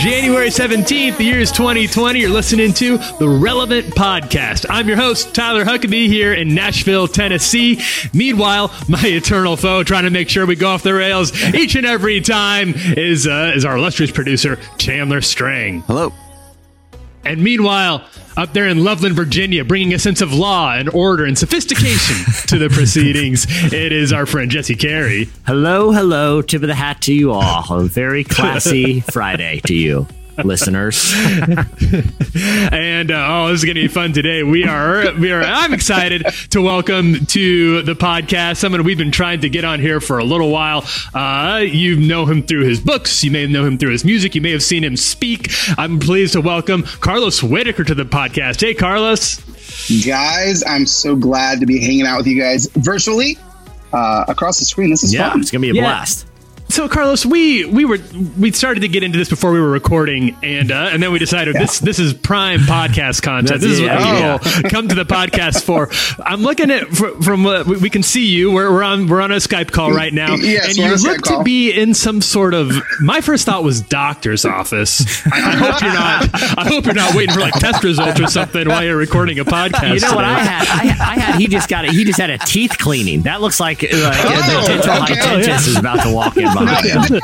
January 17th, the year is 2020. You're listening to the Relevant Podcast. I'm your host, Tyler Huckabee, here in Nashville, Tennessee. Meanwhile, my eternal foe, trying to make sure we go off the rails each and every time, is, uh, is our illustrious producer, Chandler Strang. Hello. And meanwhile, up there in Loveland, Virginia, bringing a sense of law and order and sophistication to the proceedings, it is our friend Jesse Carey. Hello, hello, tip of the hat to you all. A very classy Friday to you listeners. and uh, oh, this is going to be fun today. We are, we are. I'm excited to welcome to the podcast someone we've been trying to get on here for a little while. Uh, you know him through his books. You may know him through his music. You may have seen him speak. I'm pleased to welcome Carlos Whittaker to the podcast. Hey, Carlos. Guys, I'm so glad to be hanging out with you guys virtually uh, across the screen. This is yeah, fun. It's gonna be a yeah. blast. So Carlos, we we were we started to get into this before we were recording, and uh, and then we decided yeah. this this is prime podcast content. this is what yeah. come to the podcast for. I'm looking at from what we can see you. We're, we're on we're on a Skype call right now, yes, and you look to be in some sort of. My first thought was doctor's office. I, I hope you're not. I hope you're not waiting for like test results or something while you're recording a podcast. You know what I had? I, I, had. He just got it. He just had a teeth cleaning. That looks like like oh, the dental okay. hygienist oh, yeah. is about to walk in.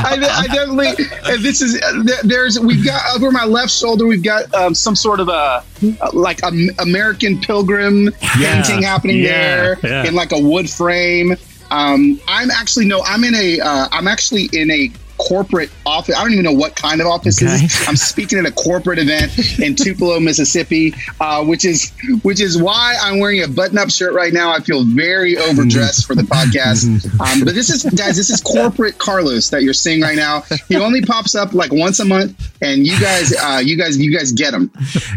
I, I, definitely. This is there's we've got over my left shoulder. We've got um, some sort of a like a American Pilgrim yeah. painting happening yeah. there yeah. in like a wood frame. Um, I'm actually no. I'm in a. am uh, actually in a corporate office. I don't even know what kind of office okay. is. I'm speaking at a corporate event in Tupelo, Mississippi, uh, which is which is why I'm wearing a button-up shirt right now. I feel very overdressed for the podcast. Um, but this is guys, this is corporate Carlos that you're seeing right now. He only pops up like once a month, and you guys, uh, you guys, you guys get him.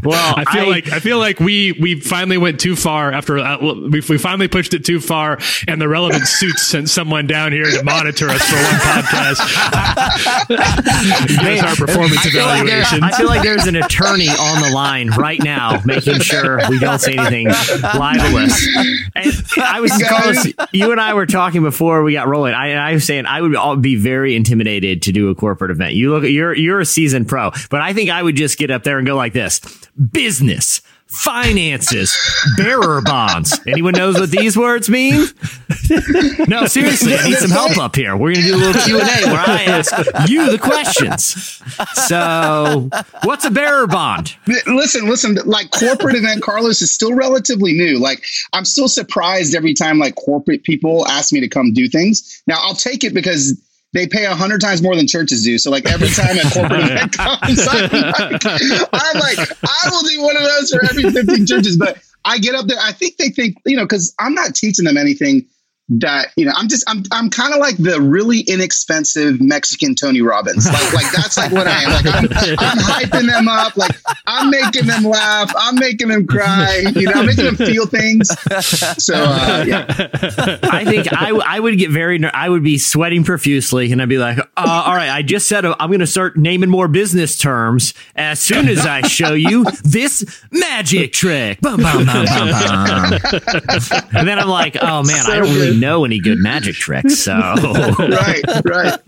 Well, I feel I, like I feel like we we finally went too far after uh, we we finally pushed it too far, and the relevant suits sent someone down here to monitor us for one podcast. Here's our performance evaluation. I feel like there's an attorney on the line right now, making sure we don't say anything libelous. And I was Carlos, you and I were talking before we got rolling. I, I was saying I would be very intimidated to do a corporate event. You look, you're you're a seasoned pro, but I think I would just get up there and go like this: business finances, bearer bonds. Anyone knows what these words mean? no, seriously, I need some help up here. We're going to do a little Q and A where I ask you the questions. So, what's a bearer bond? Listen, listen. Like corporate event, Carlos is still relatively new. Like I'm still surprised every time like corporate people ask me to come do things. Now I'll take it because they pay a hundred times more than churches do. So like every time a corporate event comes, I'm like, I'm like, I will do one of those for every 15 churches. But I get up there. I think they think, you know, because I'm not teaching them anything that you know i'm just i'm i'm kind of like the really inexpensive mexican tony robbins. Like like that's like what i am. Like I'm, I'm hyping them up. Like i'm making them laugh. I'm making them cry. You know i'm making them feel things. So uh, yeah. I think i i would get very i would be sweating profusely and i'd be like uh, all right i just said i'm going to start naming more business terms as soon as i show you this magic trick. Bum, bum, bum, and then i'm like oh man so i don't really know any good magic tricks. So right, right.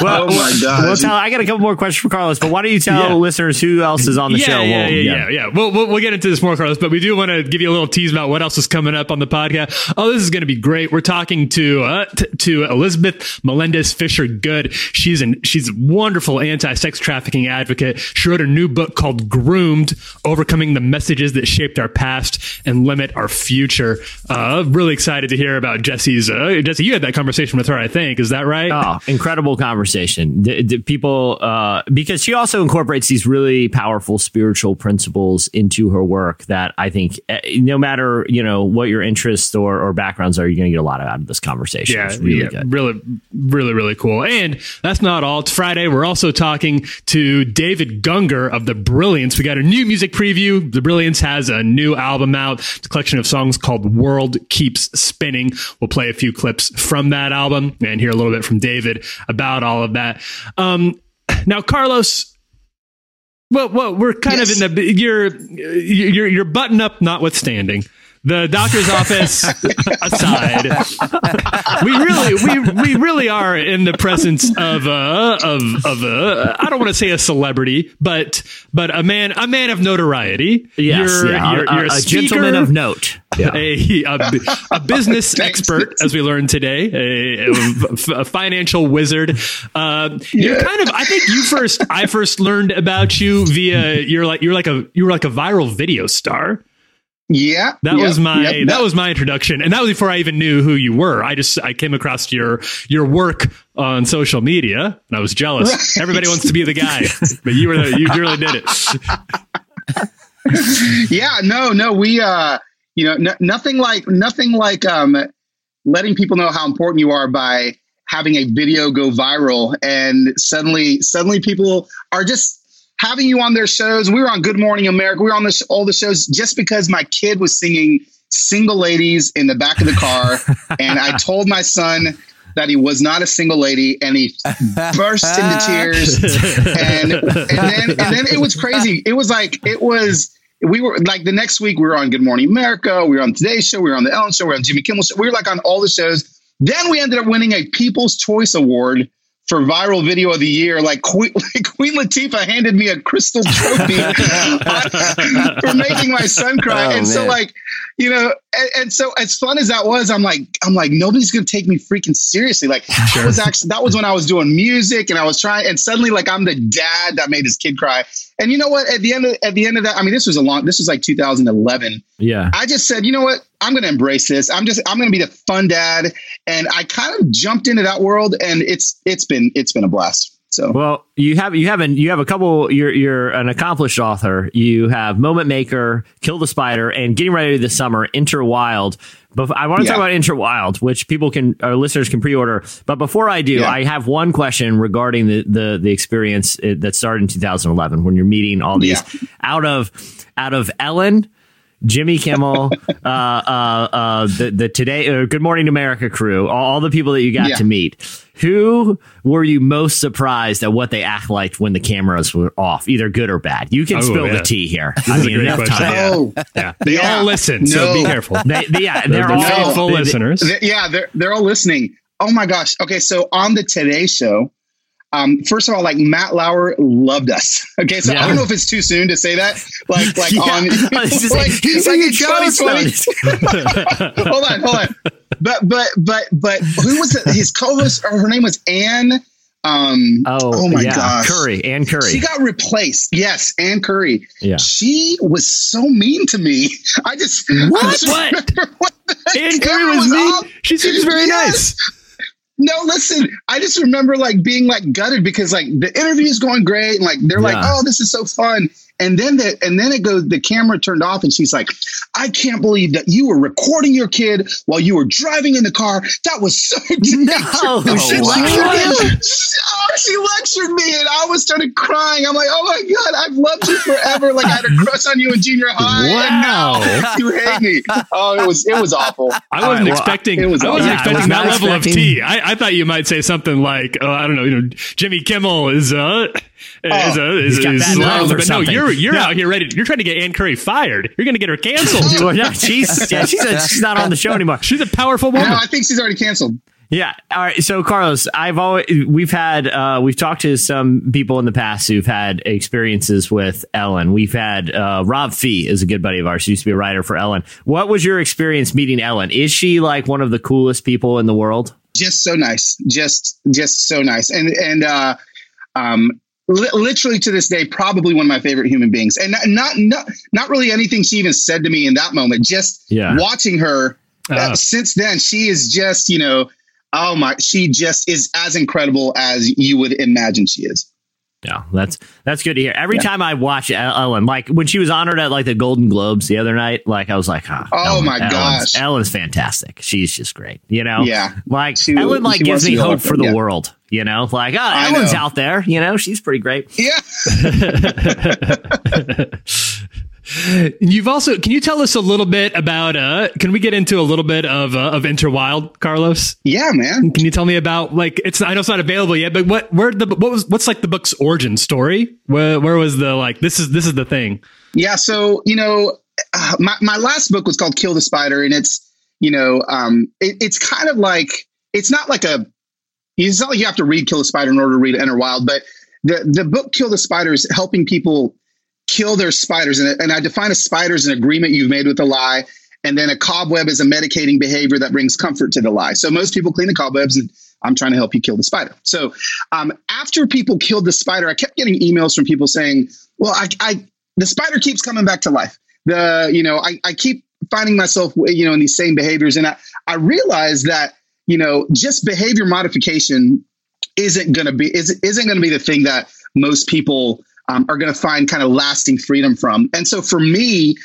Well, oh my god. Well, tell. I got a couple more questions for Carlos, but why don't you tell yeah. listeners who else is on the yeah, show? Yeah, yeah, yeah, yeah. We'll, we'll, we'll get into this more, Carlos, but we do want to give you a little tease about what else is coming up on the podcast. Oh, this is going to be great. We're talking to uh, t- to Elizabeth Melendez Fisher Good. She's an she's a wonderful anti-sex trafficking advocate. She wrote a new book called Groomed: Overcoming the Messages That Shaped Our Past and Limit Our Future. Uh, really excited to hear about Jesse Jesse's. Uh, Jesse, you had that conversation with her, I think. Is that right? Oh, incredible conversation. The, the people, uh, because she also incorporates these really powerful spiritual principles into her work that I think, uh, no matter you know what your interests or, or backgrounds are, you're going to get a lot out of this conversation. Yeah, it's really yeah, good. really, really, really cool. And that's not all. It's Friday. We're also talking to David Gungor of the Brilliance. We got a new music preview. The Brilliance has a new album out. It's a collection of songs called "World Keeps Spinning." We'll play a few clips from that album and hear a little bit from David about all of that. Um, now, Carlos. Well, well, we're kind Yes. of in the you're you're you're button up, notwithstanding. The doctor's office aside, we really we we really are in the presence of a of of a I don't want to say a celebrity, but but a man a man of notoriety. Yes, you're, yeah, you're, a, you're a, a speaker, gentleman of note. Yeah. a, a, a business expert, as we learned today, a, a- a financial wizard. Uh, You're kind of. I think you first. I first learned about you via. You're like you're like a you were like a viral video star. Yeah, That yep, was my yep, that was my introduction, and that was before I even knew who you were. I just I came across your your work on social media, and I was jealous. Right. Everybody wants to be the guy, but you were the, you really did it. yeah no no we uh you know n- nothing like nothing like um letting people know how important you are by having a video go viral and suddenly suddenly people are just having you on their shows we were on good morning america we were on this all the shows just because my kid was singing single ladies in the back of the car and i told my son that he was not a single lady and he burst into tears and and then and then it was crazy. It was like it was we were like the next week we were on Good Morning America, we were on Today Show, we were on the Ellen Show, we were on Jimmy Kimmel Show. We were like on all the shows. Then we ended up winning a People's Choice Award for viral video of the year. Like Queen, Queen Latifah handed me a crystal trophy for making my son cry. Oh, and so like, you know, and, and so as fun as that was, I'm like, I'm like, nobody's gonna take me freaking seriously. Like I was actually that was when I was doing music and I was trying, and suddenly like I'm the dad that made his kid cry. And you know what? At the end of at the end of that, I mean, this was a long. This was like 2011. Yeah. I just said, you know what? I'm going to embrace this. I'm just I'm going to be the fun dad, and I kind of jumped into that world, and it's it's been it's been a blast. So Well, you have you have an, you have a couple. You're you're an accomplished author. You have Moment Maker, Kill the Spider, and getting ready this summer, Enter Wild. But I want to talk about Enter Wild, which people can, our listeners can pre-order. But before I do, Yeah. I have one question regarding the the the experience uh, that started in 2011 when you're meeting all these out of out of Ellen. Jimmy Kimmel, uh, uh, uh, the the today, uh, Good Morning America crew, all, all the people that you got Yeah. to meet. Who were you most surprised at what they act like when the cameras were off, either good or bad? You can Oh, spill yeah. the tea here. is I a mean, enough question. time. Yeah. oh Yeah, they Yeah. all listen, so be careful. They, they- yeah, They're, they're, all faithful they- they- listeners. Th- yeah, they're they're all listening. Oh my gosh. Okay, so on the Today Show, um, first of all, like Matt Lauer loved us. Okay, so Yeah. I don't know if it's too soon to say that. Like like Yeah. on like, he's like in your hold on, hold on. But but but but who was it? his co-host? Or her name was Ann. Um, Oh, my yeah. gosh, Curry Ann Curry. She got replaced. Yes, Ann Curry. Yeah. She was so mean to me. I just I What? just What? remember when the Ann Curry camera was mean. off. She seems very Yes. nice. No, listen, I just remember like being like gutted because like the interview is going great and like they're like, oh, this is so fun. And then the and then it goes the camera turned off and she's like, I can't believe that you were recording your kid while you were driving in the car. That was so No, she, wow. lectured me. Oh, she lectured me and I was started crying. I'm like, oh my God, I've loved you forever. Like I had a crush on you in junior high. and Wow. now you hate me. Oh, it was it was awful. I wasn't All right, well, expecting. it was I wasn't awesome. Yeah, I expecting was that not level expecting- of tea. I, I thought you might say something like, oh, I don't know, you know, Jimmy Kimmel is uh is uh, is, is bad mouth or but no, you're you're out here ready. You're trying to get Ann Curry fired. You're going to get her canceled. Well, no, she's yeah, she's, a, she's not on the show anymore. She's a powerful woman. No, I think she's already canceled. Yeah. All right. So, Carlos, I've always we've had uh, we've talked to some people in the past who've had experiences with Ellen. We've had uh, Rob Fee is a good buddy of ours. He used to be a writer for Ellen. What was your experience meeting Ellen? Is she like one of the coolest people in the world? just so nice just just so nice and and uh um li- literally to this day probably one of my favorite human beings and not not not, not really anything she even said to me in that moment just Yeah. watching her uh, since then, she is just, you know, oh my, she just is as incredible as you would imagine she is. Yeah, that's that's good to hear. Every yeah. time I watch Ellen, like when she was honored at like the Golden Globes the other night, like I was like, oh, oh Ellen, my Ellen's, gosh, Ellen's fantastic. She's just great. You know, yeah, like she, Ellen like gives me hope for the yeah. world. You know, like oh, Ellen's know. out there. You know, she's pretty great. Yeah. You've also can you tell us a little bit about uh can we get into a little bit of uh, of Enter Wild, Carlos? Yeah, man. Can you tell me about like it's I know it's not available yet, but what where the what was what's like the book's origin story? Where where was the like this is this is the thing? Yeah, so you know, uh, my my last book was called Kill the Spider, and it's you know um it, it's kind of like it's not like a it's not like you have to read Kill the Spider in order to read Enter Wild, but the the book Kill the Spider is helping people kill their spiders. And, and I define a spider as an agreement you've made with a lie. And then a cobweb is a medicating behavior that brings comfort to the lie. So most people clean the cobwebs and I'm trying to help you kill the spider. So um, after people killed the spider, I kept getting emails from people saying, well, I, I the spider keeps coming back to life. The, you know, I, I keep finding myself, you know, in these same behaviors. And I, I realized that, you know, just behavior modification isn't going to be, is, isn't going to be the thing that most people um, are going to find kind of lasting freedom from. And so for me,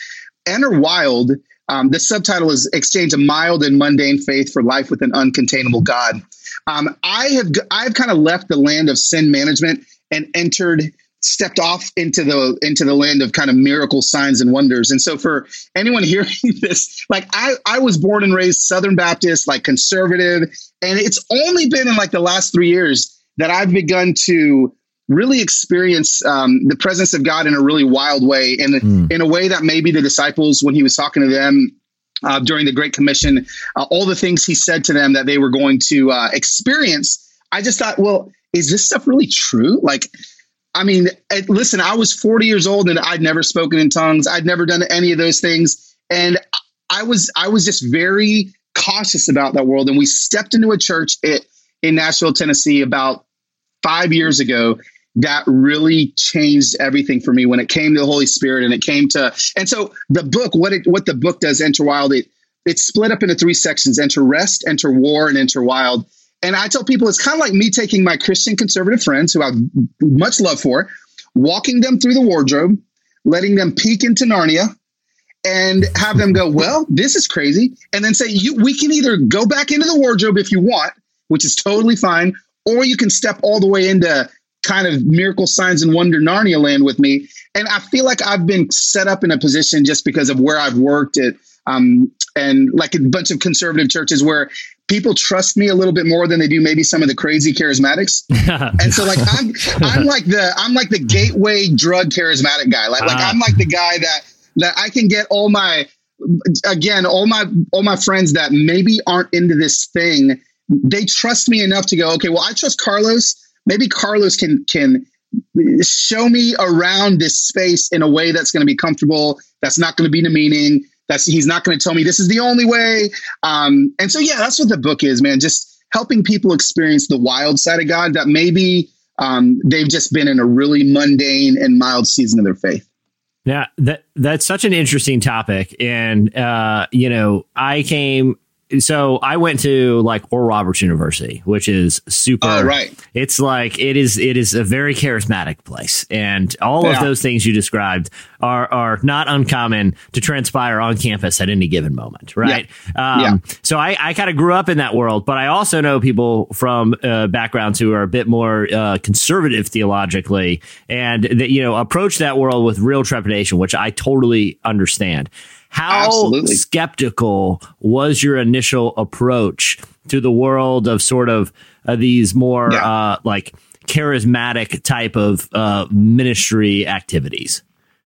Enter Wild, um, the subtitle is Exchange a Mild and Mundane Faith for Life with an Uncontainable God. Um, I have I've kind of left the land of sin management and entered stepped off into the into the land of kind of miracle signs and wonders. And so for anyone hearing this, like I I was born and raised Southern Baptist, like conservative, and it's only been in like the last 3 years that I've begun to really experience um, the presence of God in a really wild way, and mm. in a way that maybe the disciples, when he was talking to them uh, during the Great Commission, uh, all the things he said to them that they were going to uh, experience, I just thought, well, is this stuff really true? Like, I mean, eh, listen, I was 40 years old and I'd never spoken in tongues. I'd never done any of those things, and I was I was just very cautious about that world. And we stepped into a church in Nashville, Tennessee, about five years ago that really changed everything for me when it came to the Holy Spirit and it came to and so the book what it what the book does enter wild it it's split up into three sections enter rest enter war and enter wild and I tell people it's kind of like me taking my Christian conservative friends who I have much love for walking them through the wardrobe letting them peek into Narnia and have them go well this is crazy. And then say you we can either go back into the wardrobe if you want which is totally fine or you can step all the way into kind of miracle signs and wonder Narnia land with me. And I feel like I've been set up in a position just because of where I've worked at, um, and like a bunch of conservative churches where people trust me a little bit more than they do maybe some of the crazy charismatics. and so like I'm I'm like the I'm like the gateway drug charismatic guy. Like like. I'm like the guy that that I can get all my again all my all my friends that maybe aren't into this thing. They trust me enough to go, okay, well, I trust Carlos maybe Carlos can can show me around this space in a way that's going to be comfortable. That's not going to be demeaning. That's he's not going to tell me this is the only way. Um, and so yeah, that's what the book is, man. Just helping people experience the wild side of God that maybe um, they've just been in a really mundane and mild season of their faith. Yeah, that that's such an interesting topic, and uh, you know, I came so I went to like Oral Roberts University, which is super. Oh, right. It's like it is. It is a very charismatic place, and all yeah. of those things you described are are not uncommon to transpire on campus at any given moment, right? Yeah. Um, yeah. So I, I kind of grew up in that world, but I also know people from uh, backgrounds who are a bit more uh, conservative theologically, and that you know approach that world with real trepidation, which I totally understand. How Absolutely. skeptical was your initial approach to the world of sort of uh, these more yeah. uh, like charismatic type of uh, ministry activities?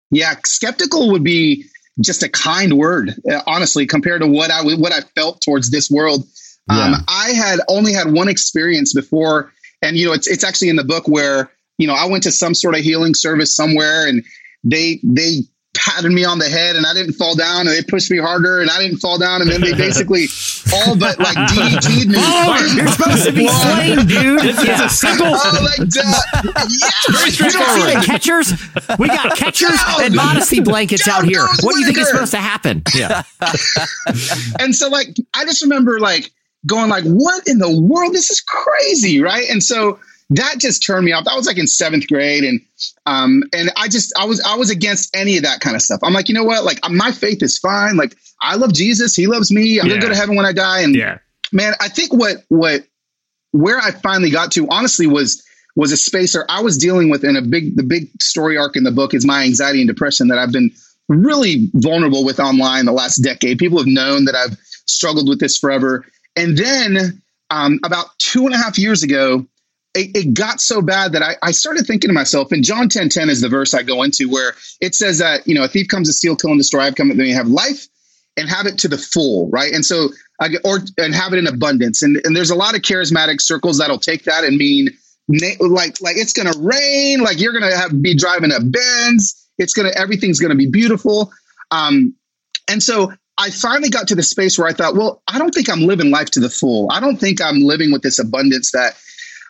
Yeah, skeptical would be just a kind word, uh, honestly, compared to what I what I felt towards this world. Um, I had only had one experience before, and you know, it's it's actually in the book where you know I went to some sort of healing service somewhere, and they they patted me on the head and I didn't fall down and they pushed me harder and I didn't fall down and then they basically all but like DDT'd me. Oh, you're supposed to be slain, dude. It's, it's a simple. Oh, like, duh. Very yes. You don't see straightforward. the catchers? We got catchers Down. and modesty blankets out Down here. goes What do you think is Whittaker. supposed to happen? Yeah. and so like I just remember like going like, what in the world? This is crazy, right? And so that just turned me off. That was like in seventh grade, and um, and I just I was I was against any of that kind of stuff. I'm like, you know what? Like my faith is fine. Like I love Jesus. He loves me. I'm Yeah. gonna go to heaven when I die. And Yeah. man, I think what what where I finally got to honestly was was a space where I was dealing with in a big the big story arc in the book is my anxiety and depression that I've been really vulnerable with online the last decade. People have known that I've struggled with this forever. And then um, about two and a half years ago, it, it got so bad that I, I started thinking to myself, and John 10 10 is the verse I go into where it says that, you know, a thief comes to steal, kill, and destroy. I've come that they have life and have it to the full, right? And so, I or and have it in abundance. And and there's a lot of charismatic circles that'll take that and mean like like it's gonna rain, like you're gonna have be driving a Benz. It's gonna everything's gonna be beautiful. Um, and so I finally got to the space where I thought, well, I don't think I'm living life to the full. I don't think I'm living with this abundance that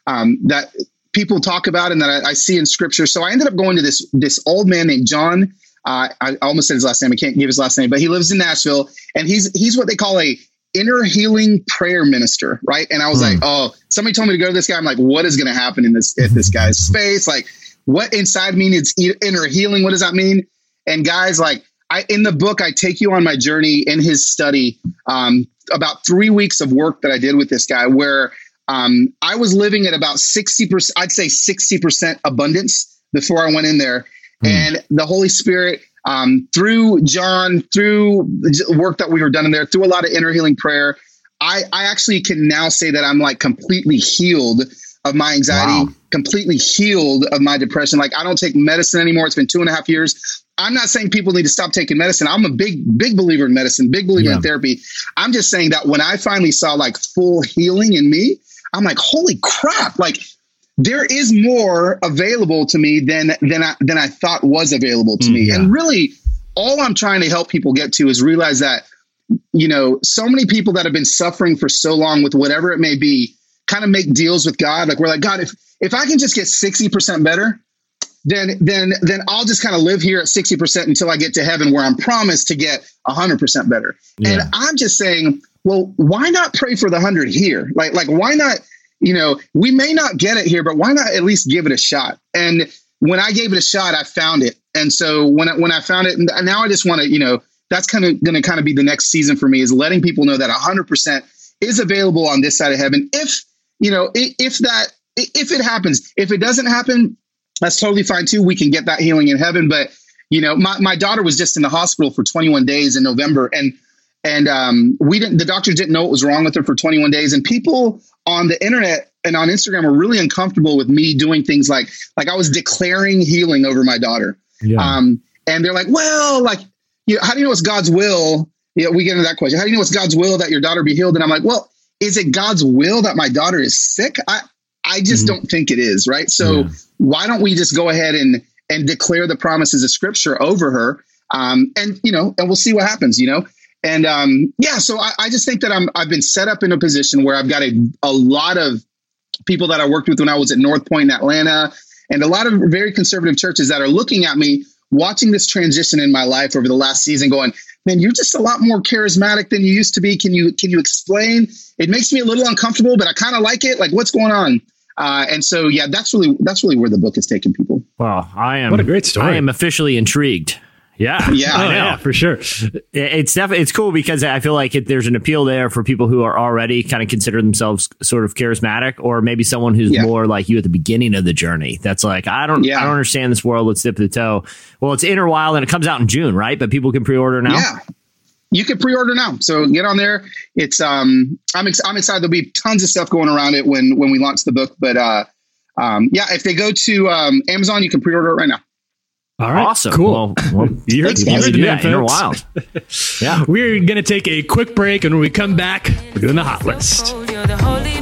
um, that people talk about and that I, I see in scripture. So I ended up going to this this old man named John. Uh, I almost said his last name. I can't give his last name, but he lives in Nashville, and he's he's what they call a inner healing prayer minister, right? And I was like, oh, somebody told me to go to this guy. I'm like, what is going to happen in this at this guy's space? Like, what inside me needs inner healing? What does that mean? And guys, like, I in the book, I take you on my journey in his study. Um, about three weeks of work that I did with this guy, where um, I was living at about sixty percent. I'd say sixty percent abundance before I went in there, and the Holy Spirit. Um, through John, through work that we were done in there, through a lot of inner healing prayer, I, I actually can now say that I'm like completely healed of my anxiety, Wow. completely healed of my depression. Like I don't take medicine anymore. It's been two and a half years. I'm not saying people need to stop taking medicine. I'm a big, big believer in medicine, big believer Yeah. in therapy. I'm just saying that when I finally saw like full healing in me, I'm like, holy crap! Like there is more available to me than than I than I thought was available to mm, me. yeah. And really, all I'm trying to help people get to is realize that you know, so many people that have been suffering for so long with whatever it may be, kind of make deals with God. Like we're like, God, if if I can just get sixty percent better, then then then I'll just kind of live here at sixty percent until I get to heaven, where I'm promised to get hundred percent better. And I'm just saying, well, why not pray for the hundred here? Like like why not? You know, we may not get it here, but why not at least give it a shot? And when I gave it a shot, I found it. And so when I, when I found it, now I just want to, you know, that's kind of going to kind of be the next season for me is letting people know that 100% is available on this side of heaven. If, you know, if that, if it happens, if it doesn't happen, that's totally fine too. We can get that healing in heaven. But, you know, my, my daughter was just in the hospital for 21 days in November and, and um, we didn't, the doctors didn't know what was wrong with her for 21 days. And people on the internet and on Instagram were really uncomfortable with me doing things like, like I was declaring healing over my daughter. Yeah. Um, and they're like, well, like, you know, how do you know it's God's will? Yeah, we get into that question. How do you know it's God's will that your daughter be healed? And I'm like, well, is it God's will that my daughter is sick? I, I just don't think it is, right? So Yeah. why don't we just go ahead and and declare the promises of Scripture over her, um, and you know, and we'll see what happens, you know. And um, yeah, so I, I just think that I'm I've been set up in a position where I've got a a lot of people that I worked with when I was at North Point in Atlanta, and a lot of very conservative churches that are looking at me, watching this transition in my life over the last season, going, "Man, you're just a lot more charismatic than you used to be. Can you can you explain?" It makes me a little uncomfortable, but I kind of like it. Like, what's going on? Uh, and so, yeah, that's really that's really where the book is taking people. Well, I am. What a great story. I am officially intrigued. Yeah, Yeah. Oh, yeah, for sure. It's definitely it's cool because I feel like it, there's an appeal there for people who are already kind of consider themselves sort of charismatic, or maybe someone who's Yeah. more like you at the beginning of the journey. That's like I don't Yeah. I don't understand this world. Let's dip the toe. Well, it's Enter Wild and it comes out in June, right? But people can pre-order now. Yeah. You can pre-order now, so get on there. It's um, I'm ex- I'm excited. There'll be tons of stuff going around it when when we launch the book. But uh, um, yeah, if they go to um, Amazon, you can pre-order it right now. All right. Awesome. Cool. Well, well You heard, Thanks, you guys. the yeah, man, Inner folks. Wild. Yeah. We're going to take a quick break, and when we come back, we're doing the hot list. You're the holy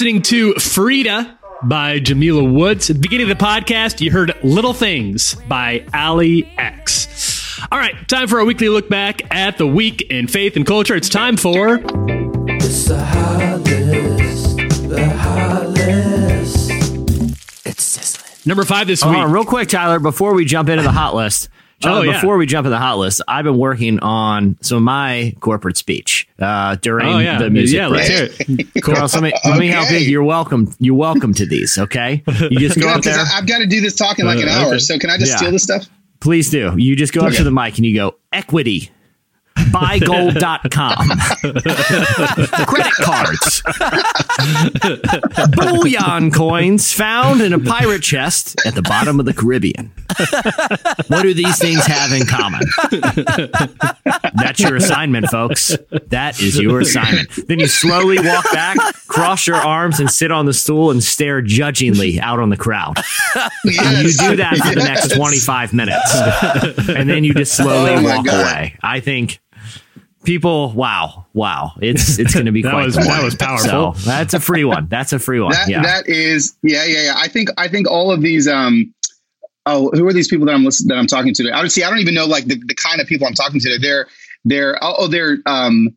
listening to Frida by Jamila Woods. At the beginning of the podcast, you heard Little Things by Ali X. All right, time for a weekly look back at the week in faith and culture. It's time for It's the hot list, the hot list. It's sizzling. number five this week. on, real quick, Tyler, before we jump into the hot list. Tyler, Oh, yeah. before we jump into the hot list, I've been working on some of my corporate speech uh, during Oh yeah, the music. yeah. Let's hear it. Carlos, let me, let me help you. You're welcome. You're welcome to these. Okay, you just go Yeah, up there. I've got to do this talk in like an Uh, hour. okay. So can I just Yeah. steal this stuff? Please do. You just go up to the mic and you go equity. Buygold.com. Credit cards. Bullion coins found in a pirate chest at the bottom of the Caribbean. What do these things have in common? That's your assignment, folks. That is your assignment. Then you slowly walk back, cross your arms, and sit on the stool and stare judgingly out on the crowd. And you do that for the next 25 minutes. And then you just slowly Oh walk God. away. I think people, wow, wow. It's it's going to be That quite was- the that was powerful. So, that's a free one. That's a free one. That yeah. that is yeah yeah yeah. I think I think all of these um oh who are these people that I'm listening that I'm talking to? I don't see. I don't even know like the, the kind of people I'm talking to. They're they're oh oh, they're um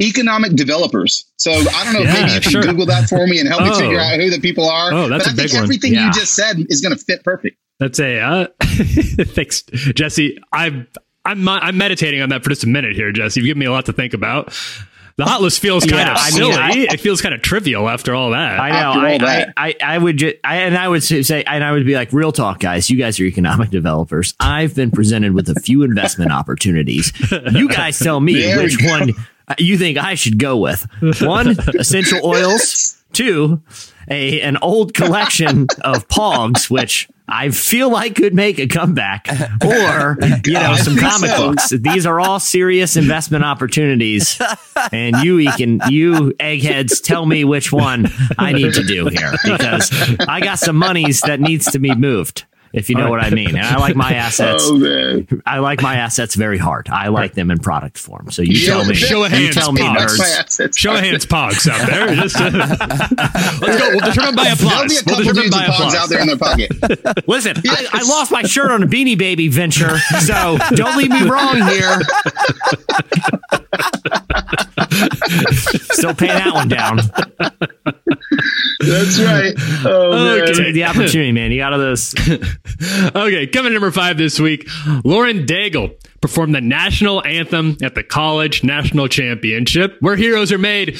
economic developers. So I don't know Yeah, if maybe you can sure. Google that for me and help me Oh. figure out who the people are. Oh, that's but a I big think one. everything Yeah. you just said is going to fit perfect. That's a uh, thanks, Jesse. I've I'm uh, I'm meditating on that for just a minute here, Jesse. You've given me a lot to think about. The hot list feels kind Yeah, of I mean, silly. I- it feels kind of trivial after all that. I know. After all I, I. I, I would just, I, and I would say, and I would be like, real talk, guys. You guys are economic developers. I've been presented with a few investment opportunities. You guys tell me There which one uh, you think I should go with. One, essential oils. Two, a an old collection of Pogs, which I feel like could make a comeback, or you know, some comic so. books. These are all serious investment opportunities, and you can you eggheads tell me which one I need to do here because I got some monies that needs to be moved. If you know what I mean, and I like my assets. Oh man, I like my assets very hard. I like them in product form. So you Yeah, tell me. show of you hands, tell me, Pogs. that's my nerds. Show of hands, Pogs out there. Just, uh, let's go. We'll determine by applause. There'll be applause. a We'll couple determine dudes by pogs applause. out there in their pocket. Listen, I, I lost my shirt on a Beanie Baby venture, so don't leave me wrong here. Still paying that one down. That's right. Oh man. Okay. Take the opportunity, man. You got to this. Okay, coming to number five this week, Lauren Daigle performed the national anthem at the College National Championship, where heroes are made.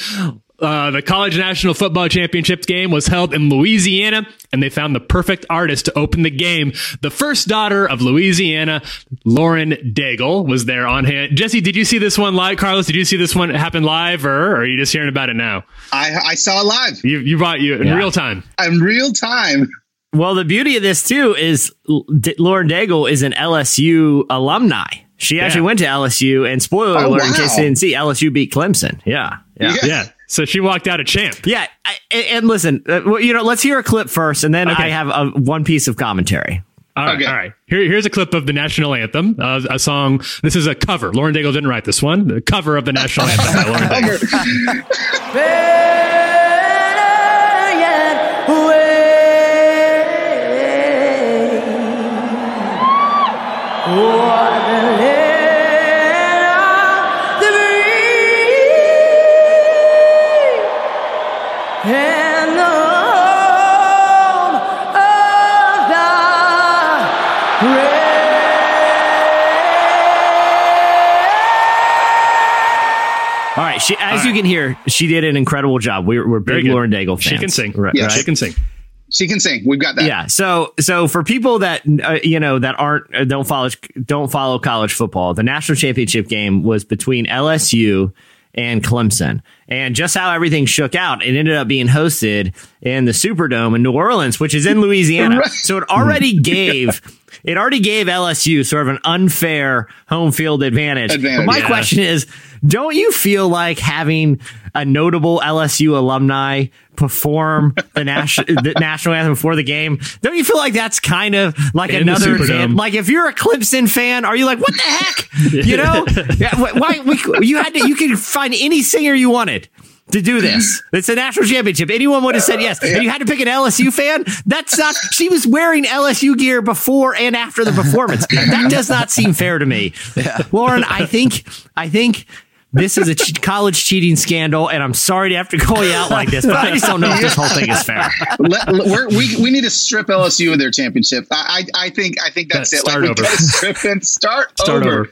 Uh, the College National Football Championship game was held in Louisiana, and they found the perfect artist to open the game. The first daughter of Louisiana, Lauren Daigle, was there on hand. Jesse, did you see this one live? Carlos, did you see this one happen live, or, or are you just hearing about it now? I I saw it live You you brought you in Yeah. real time. in real time. Well, the beauty of this too is L- D- Lauren Daigle is an LSU alumni. She actually Yeah. went to LSU, and spoiler Oh, alert, in case you didn't see, LSU beat Clemson. Yeah, yeah. Yeah. Yeah, so she walked out a champ. Yeah, I, and and listen, uh, you know, let's hear a clip first, and then Okay. I have a, one piece of commentary. All right, Okay. all right. Here, here's a clip of the national anthem, uh, a song. This is a cover. Lauren Daigle didn't write this one. The cover of the national anthem by Lauren Daigle. she, as you can hear, she did an incredible job. We're, we're big. Lauren Daigle fans. She can sing. right? Yeah, right? She can sing. She can sing. We've got that. Yeah. So so for people that uh, you know that aren't uh, don't follow don't follow college football, the national championship game was between LSU and Clemson. And just how everything shook out, it ended up being hosted in the Superdome in New Orleans, which is in Louisiana. Right. So it already gave it already gave LSU sort of an unfair home field advantage. Advantage, But my yeah. question is, don't you feel like having a notable LSU alumni perform the national the national anthem before the game? Don't you feel like that's kind of like In another Superdome. like if you're a Clemson fan, are you like what the heck? You know, Yeah, why we, you had to you could find any singer you wanted to do this. It's a national championship. Anyone would have said yes. And you had to pick an LSU fan? That's not, she was wearing LSU gear before and after the performance. That does not seem fair to me. Lauren, I think, I think, this is a che- college cheating scandal, and I'm sorry to have to call you out like this, but I just don't know if this whole thing is fair. Let, we we need to strip LSU of their championship. I I, I think I think that's Yeah, it. Like start we over. strip and start, Start over. over.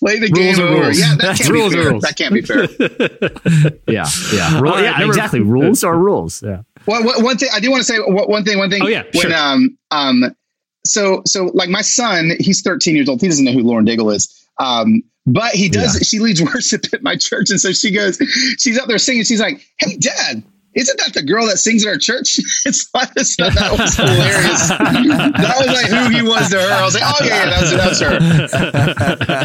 Play the Rules game over. rules. Yeah, that That's can't rules be fair. rules. That can't be fair. Yeah, yeah, Rule- right, yeah, number- exactly. Rules are rules. Yeah. Well, one- one thing I do want to say. One one thing. One thing. Oh, yeah, When sure. um um, so so like my son, he's 13 years old. He doesn't know who Lauren Daigle is. Um, but he does. She leads worship at my church, and so she goes. She's up there singing. She's like, "Hey, Dad." Isn't that the girl that sings at our church? it's like, so that was hilarious. that was like who he was to her. I was like, oh yeah, yeah that was, that was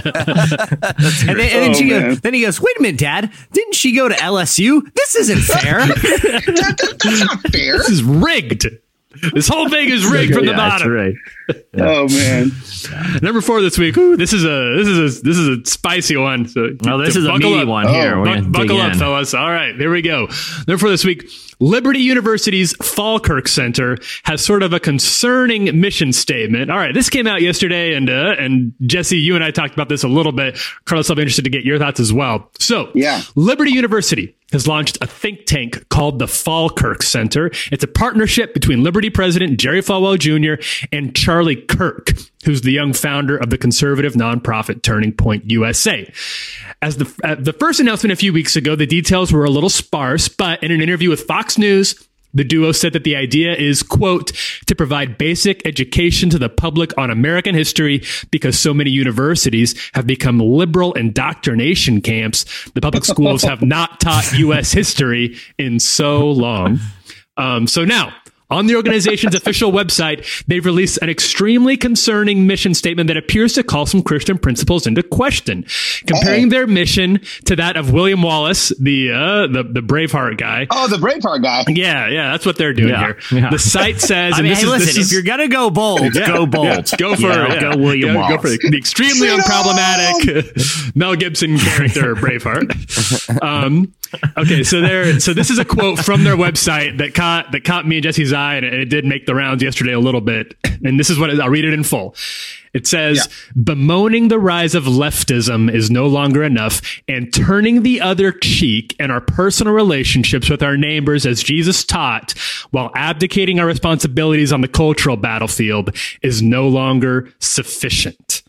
her. And then, and then Oh, she man. goes, then he goes, wait a minute, Dad, didn't she go to LSU? This isn't fair. That- that- that's not fair. This is rigged. This whole thing is rigged from the Yeah, that's bottom. right. Oh man. Number four this week. Ooh, this is a this is a this is a spicy one. So Well, this is a buckle meaty up. one here. Oh, We're Buck- gonna buckle up, in. fellas. All right, here we go. Therefore, this week, Liberty University's Falkirk Center has sort of a concerning mission statement. All right, this came out yesterday, and uh, and Jesse, you and I talked about this a little bit. Carlos, I'll be interested to get your thoughts as well. So, Yeah. Liberty University has launched a think tank called the Falkirk Center. It's a partnership between Liberty President Jerry Falwell Jr. and Charlie Kirk, who's the young founder of the conservative nonprofit Turning Point USA. As the uh, the first announcement a few weeks ago, the details were a little sparse, but in an interview with Fox News, the duo said that the idea is, quote, to provide basic education to the public on American history because so many universities have become liberal indoctrination camps. The public schools have not taught U.S. history in so long. Um, so now, on the organization's official website, they've released an extremely concerning mission statement that appears to call some Christian principles into question, comparing their mission to that of William Wallace, the uh, the the Braveheart guy. Oh, the Braveheart guy. Yeah, yeah, that's what they're doing Yeah, here. yeah. The site says, I and mean, this hey, is, listen, this if you're gonna go bold, yeah, go bold. yeah, go for You know, it. yeah. Go William Yeah, Wallace. Go for the, the extremely Freedom! unproblematic Mel Gibson character, Braveheart. Um, okay, so there. So this is a quote from their website that caught that caught me and Jesse's eye, and it, did make the rounds yesterday a little bit. And this is what it, I'll read it in full. It says, bemoaning the rise of leftism is no longer enough, and turning the other cheek in our personal relationships with our neighbors as Jesus taught, while abdicating our responsibilities on the cultural battlefield is no longer sufficient.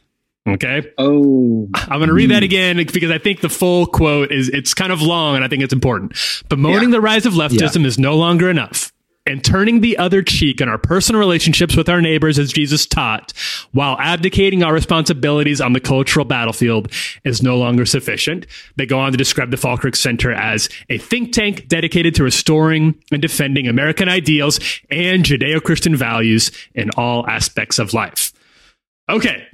Okay. Oh. I'm going to read that again because I think the full quote is it's kind of long and I think it's important. Bemoaning the rise of leftism is no longer enough. And turning the other cheek in our personal relationships with our neighbors as Jesus taught, while abdicating our responsibilities on the cultural battlefield is no longer sufficient. They go on to describe the Falkirk Center as a think tank dedicated to restoring and defending American ideals and Judeo-Christian values in all aspects of life. Okay.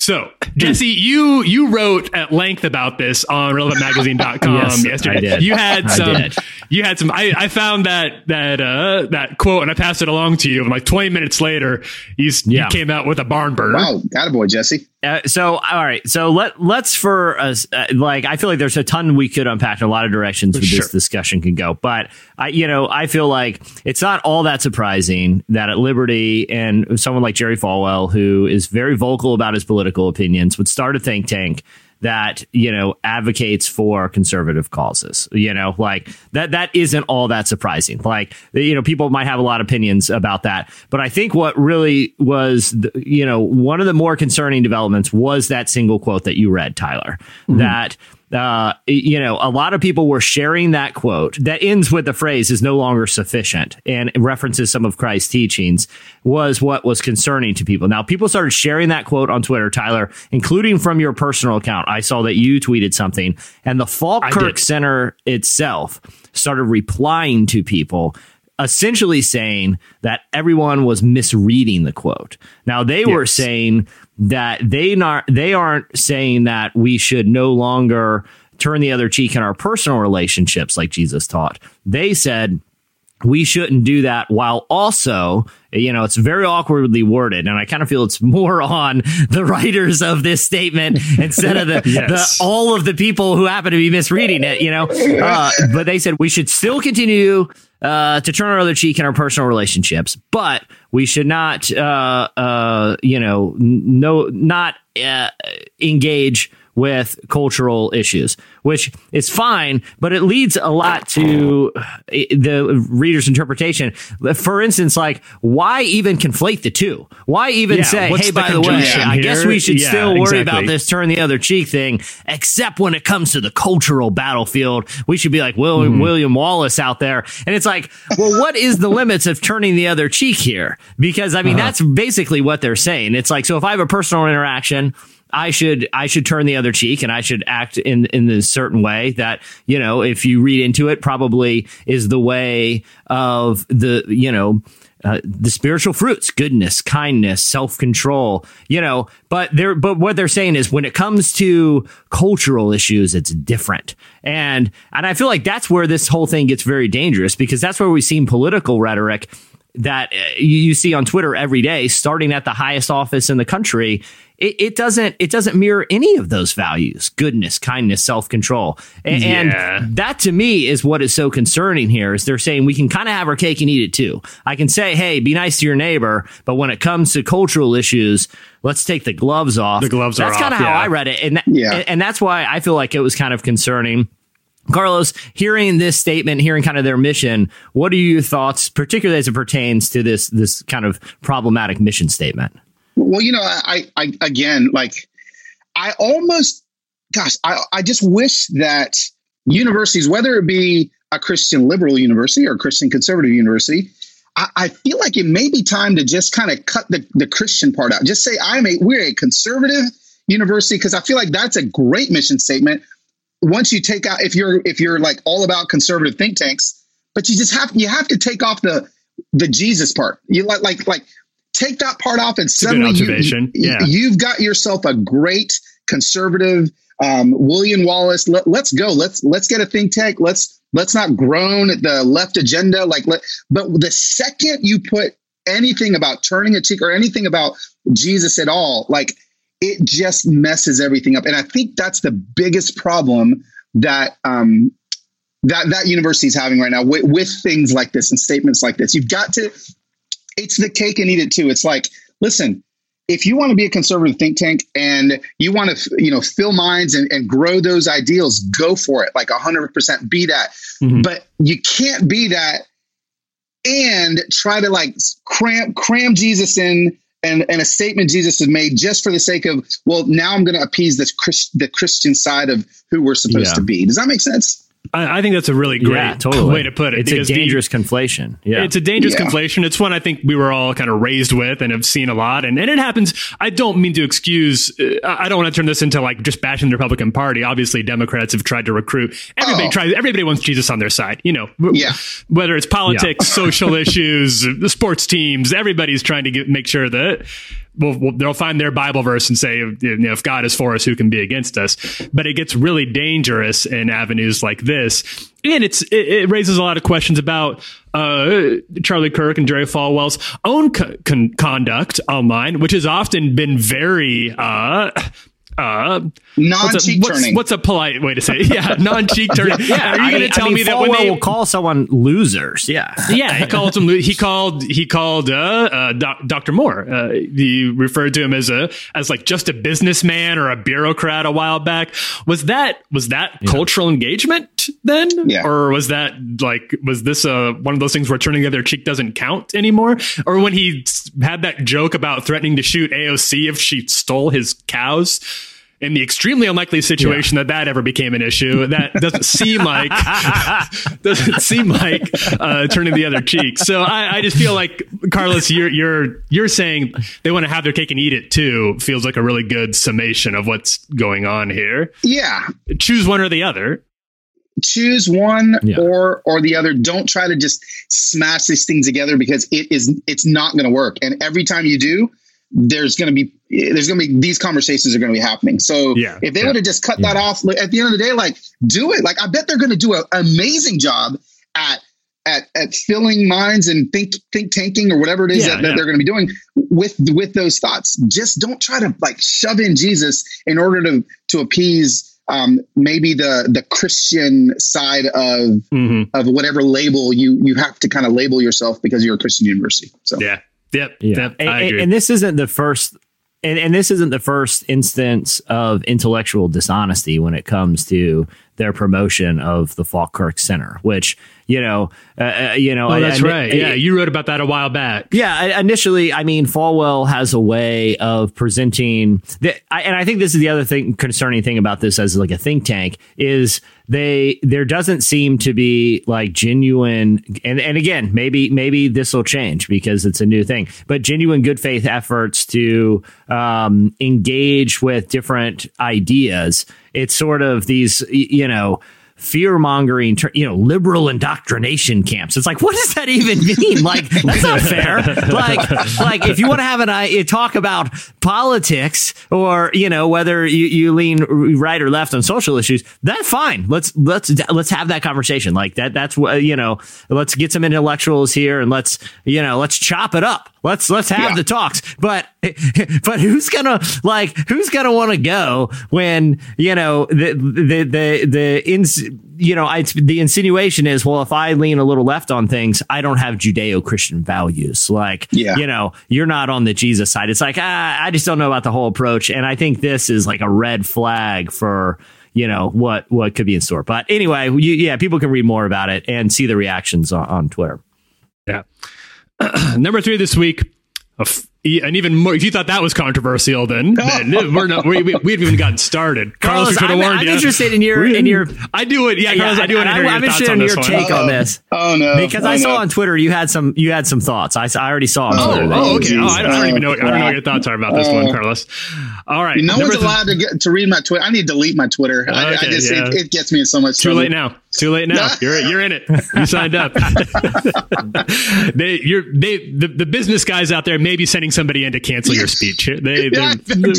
So, Jesse, you you wrote at length about this on relevantmagazine.com Yes, yesterday. I did. You had I some did. you had some I, I found that that uh that quote and I passed it along to you and like 20 minutes later you, s- you Yeah. came out with a barn burner. Wow. Got a boy, Jesse. Uh, so all right so let let's for us uh, like i feel like there's a ton we could unpack in a lot of directions where sure. this discussion can go but i you know i feel like it's not all that surprising that at liberty and someone like jerry falwell who is very vocal about his political opinions would start a think tank that you know advocates for conservative causes you know like that that isn't all that surprising. Like you know people might have a lot of opinions about that. But i think what really was the, you know one of the more concerning developments was that single quote that you read tyler mm-hmm. that uh, you know, a lot of people were sharing that quote that ends with the phrase is no longer sufficient and references some of Christ's teachings was what was concerning to people. Now, people started sharing that quote on Twitter, Tyler, including from your personal account. I saw that you tweeted something and the Falkirk. Center itself started replying to people essentially saying that everyone was misreading the quote. Now they were saying that they not they aren't saying that we should no longer turn the other cheek in our personal relationships like Jesus taught. They said we shouldn't do that while also you know it's very awkwardly worded and i kind of feel it's more on the writers of this statement instead of the, Yes. the all of the people who happen to be misreading it you know uh, but they said we should still continue uh, to turn our other cheek in our personal relationships but we should not uh, uh, you know no not uh, engage with cultural issues, which is fine, but it leads a lot to uh, the reader's interpretation. For instance, like why even conflate the two? Why even Yeah, say, "Hey, the by the way, conjunction I guess we should Yeah, still worry about this turn the other cheek thing," except when it comes to the cultural battlefield, we should be like William Mm-hmm. William Wallace out there, and it's like, well, what is the limits of turning the other cheek here? Because I mean, Uh-huh. that's basically what they're saying. It's like, so if I have a personal interaction. I should I should turn the other cheek and I should act in in a certain way that you know if you read into it probably is the way of the you know uh, the spiritual fruits goodness kindness self-control you know but they're but what they're saying is when it comes to cultural issues it's different. And and I feel like that's where this whole thing gets very dangerous because that's where we've seen political rhetoric that uh, you, you see on Twitter every day, starting at the highest office in the country, it, it doesn't it doesn't mirror any of those values: goodness, kindness, self control, and, Yeah. and that to me is what is so concerning here. Is they're saying we can kind of have our cake and eat it too. I can say, hey, be nice to your neighbor, but when it comes to cultural issues, let's take the gloves off. The gloves are That's kind of how yeah. I read it, and that, Yeah. and, and that's why I feel like it was kind of concerning. Carlos, hearing this statement, hearing kind of their mission, what are your thoughts, particularly as it pertains to this this kind of problematic mission statement? Well, you know, I, I again, like, I almost, gosh, I, I just wish that universities, whether it be a Christian liberal university or a Christian conservative university, I, I feel like it may be time to just kind of cut the, the Christian part out. Just say I'm a we're a conservative university because I feel like that's a great mission statement. Once you take out if you're if you're like all about conservative think tanks, but you just have you have to take off the the Jesus part. You like like like take that part off and suddenly you, you, yeah. you've got yourself a great conservative um, William Wallace. Let, let's go. Let's let's get a think tank. Let's let's not groan at the left agenda. Like let, but the second you put anything about turning a cheek or anything about Jesus at all, like it just messes everything up. And I think that's the biggest problem that um, that that university is having right now with, with things like this and statements like this. You've got to. It's the cake and eat it too. It's like, listen, if you want to be a conservative think tank and you want to, you know, fill minds and, and grow those ideals, go for it. Like hundred percent, be that. Mhm. But you can't be that and try to like cram cram Jesus in and, and a statement Jesus has made just for the sake of, well, now I'm going to appease this Christ, the Christian side of who we're supposed Yeah. to be. Does that make sense? I, I think that's a really great yeah, totally. way to put it. It's a because the- dangerous conflation. Yeah, It's a dangerous Yeah. conflation. It's one I think we were all kind of raised with and have seen a lot. And, and it happens. I don't mean to excuse, uh, I don't want to turn this into like just bashing the Republican Party. Obviously, Democrats have tried to recruit. Everybody Oh. tries, everybody wants Jesus on their side, you know, Yeah. whether it's politics, social issues, the sports teams, everybody's trying to get, make sure that well, well, they'll find their Bible verse and say, you know, if God is for us, who can be against us? But it gets really dangerous in avenues like this, and it's it, it raises a lot of questions about uh, Charlie Kirk and Jerry Falwell's own co- con- conduct online, which has often been very. Uh, uh, Non what's, a, cheek what's, turning. what's a polite way to say it? Yeah, non cheek turning. yeah. Are you going to mean- tell I mean, me that when Falwell they will call someone losers? Yeah, yeah, he called him. He called. He called uh, uh, doc, Dr. Moore. Uh, he referred to him as a as like just a businessman or a bureaucrat a while back. Was that was that cultural engagement then, Yeah. or was that like was this uh, one of those things where turning the other cheek doesn't count anymore? Or when he had that joke about threatening to shoot AOC if she stole his cows. In the extremely unlikely situation that that ever became an issue, that doesn't seem like doesn't seem like uh, turning the other cheek. So I, I just feel like Carlos, you're you're you're saying they want to have their cake and eat it too. Feels like a really good summation of what's going on here. Yeah. Choose one or the other. Choose one Yeah. or or the other don't try to just smash these things together because it is it's not going to work and every time you do there's going to be there's going to be these conversations are going to be happening so Yeah. if they Yeah. would have just cut that off at the end of the day like do it like i bet they're going to do an amazing job at at at filling minds and think think tanking or whatever it is Yeah, that, that yeah. they're going to be doing with with those thoughts. Just don't try to like shove in Jesus in order to to appease um, maybe the the Christian side of Mhm. of whatever label you you have to kind of label yourself because you're a Christian university. So Yeah. Yep. Yeah. Yep. and, I and- agree. and this isn't the first and, and this isn't the first instance of intellectual dishonesty when it comes to their promotion of the Falkirk Center, which you know, uh, uh, you know, oh, that's I- I- right. Yeah. You wrote about that a while back. yeah, initially, I mean, Falwell has a way of presenting, the, I, and I think this is the other thing concerning thing about this as like a think tank is they there doesn't seem to be like genuine, and and again, maybe maybe this will change because it's a new thing, but genuine good faith efforts to um, engage with different ideas. It's sort of these, you know fear mongering, you know, liberal indoctrination camps. It's like, what does that even mean? Like, that's not fair. Like, like if you want to have an I talk about politics or you know whether you, you lean right or left on social issues, that's fine. Let's let's let's have that conversation. Like that. That's what you know. Let's get some intellectuals here and let's you know let's chop it up. Let's let's have Yeah. the talks. But but who's gonna like who's gonna want to go when you know the the the the ins you know I, the insinuation is well if I lean a little left on things I don't have Judeo Christian values like Yeah. you know you're not on the Jesus side. It's like ah, I just don't know about the whole approach, and I think this is like a red flag for. You know what what could be in store, but anyway, you, yeah, people can read more about it and see the reactions on, on Twitter. Yeah. Number three this week. a f- e- And even more, if you thought that was controversial, then, then we're not. We, we, we haven't even gotten started. Carlos, Carlos, should have I'm- warned I'm you. interested in your- in your- I do it. Yeah, Carlos, I do want to and hear I'm your thoughts interested on in your one. take on oh, this. Oh no! Because oh, I saw no. on Twitter you had some you had some thoughts. I, I already saw on Oh, Twitter. oh, you- okay. Oh, I, don't- I don't even know. I don't know what your thoughts are about this one, uh, Carlos. All right. No one's th- allowed to get to read my Twitter. I need to delete my Twitter. I, I Okay, just yeah. it, it gets me in so much Too trouble. late now. Too late now. You're you're in it. You signed up. they you're they the, the business guys out there may be sending somebody in to cancel your speech. They, Yeah, they're-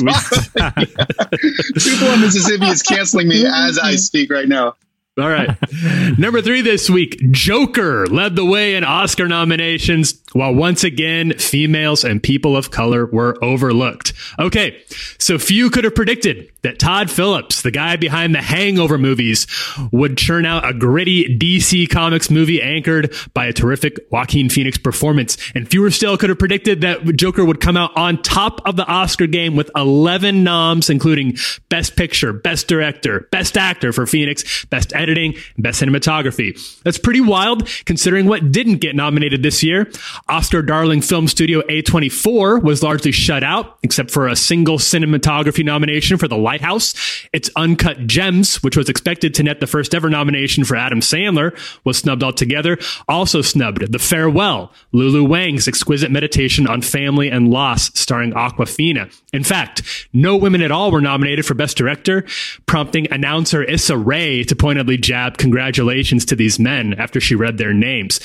People in Mississippi is canceling me as I speak right now. All right. Number three this week, Joker led the way in Oscar nominations, while once again, females and people of color were overlooked. Okay, so few could have predicted that Todd Phillips, the guy behind the Hangover movies, would churn out a gritty DC Comics movie anchored by a terrific Joaquin Phoenix performance. And fewer still could have predicted that Joker would come out on top of the Oscar game with 11 noms, including Best Picture, Best Director, Best Actor for Phoenix, Best Editing, and Best Cinematography. That's pretty wild considering what didn't get nominated this year. Oscar darling film studio A24 was largely shut out, except for a single cinematography nomination for The Lighthouse. Its Uncut Gems, which was expected to net the first ever nomination for Adam Sandler, was snubbed altogether. Also snubbed The Farewell, Lulu Wang's exquisite meditation on family and loss, starring Awkwafina. In fact, no women at all were nominated for Best Director, prompting announcer Issa Rae to pointedly jab congratulations to these men after she read their names.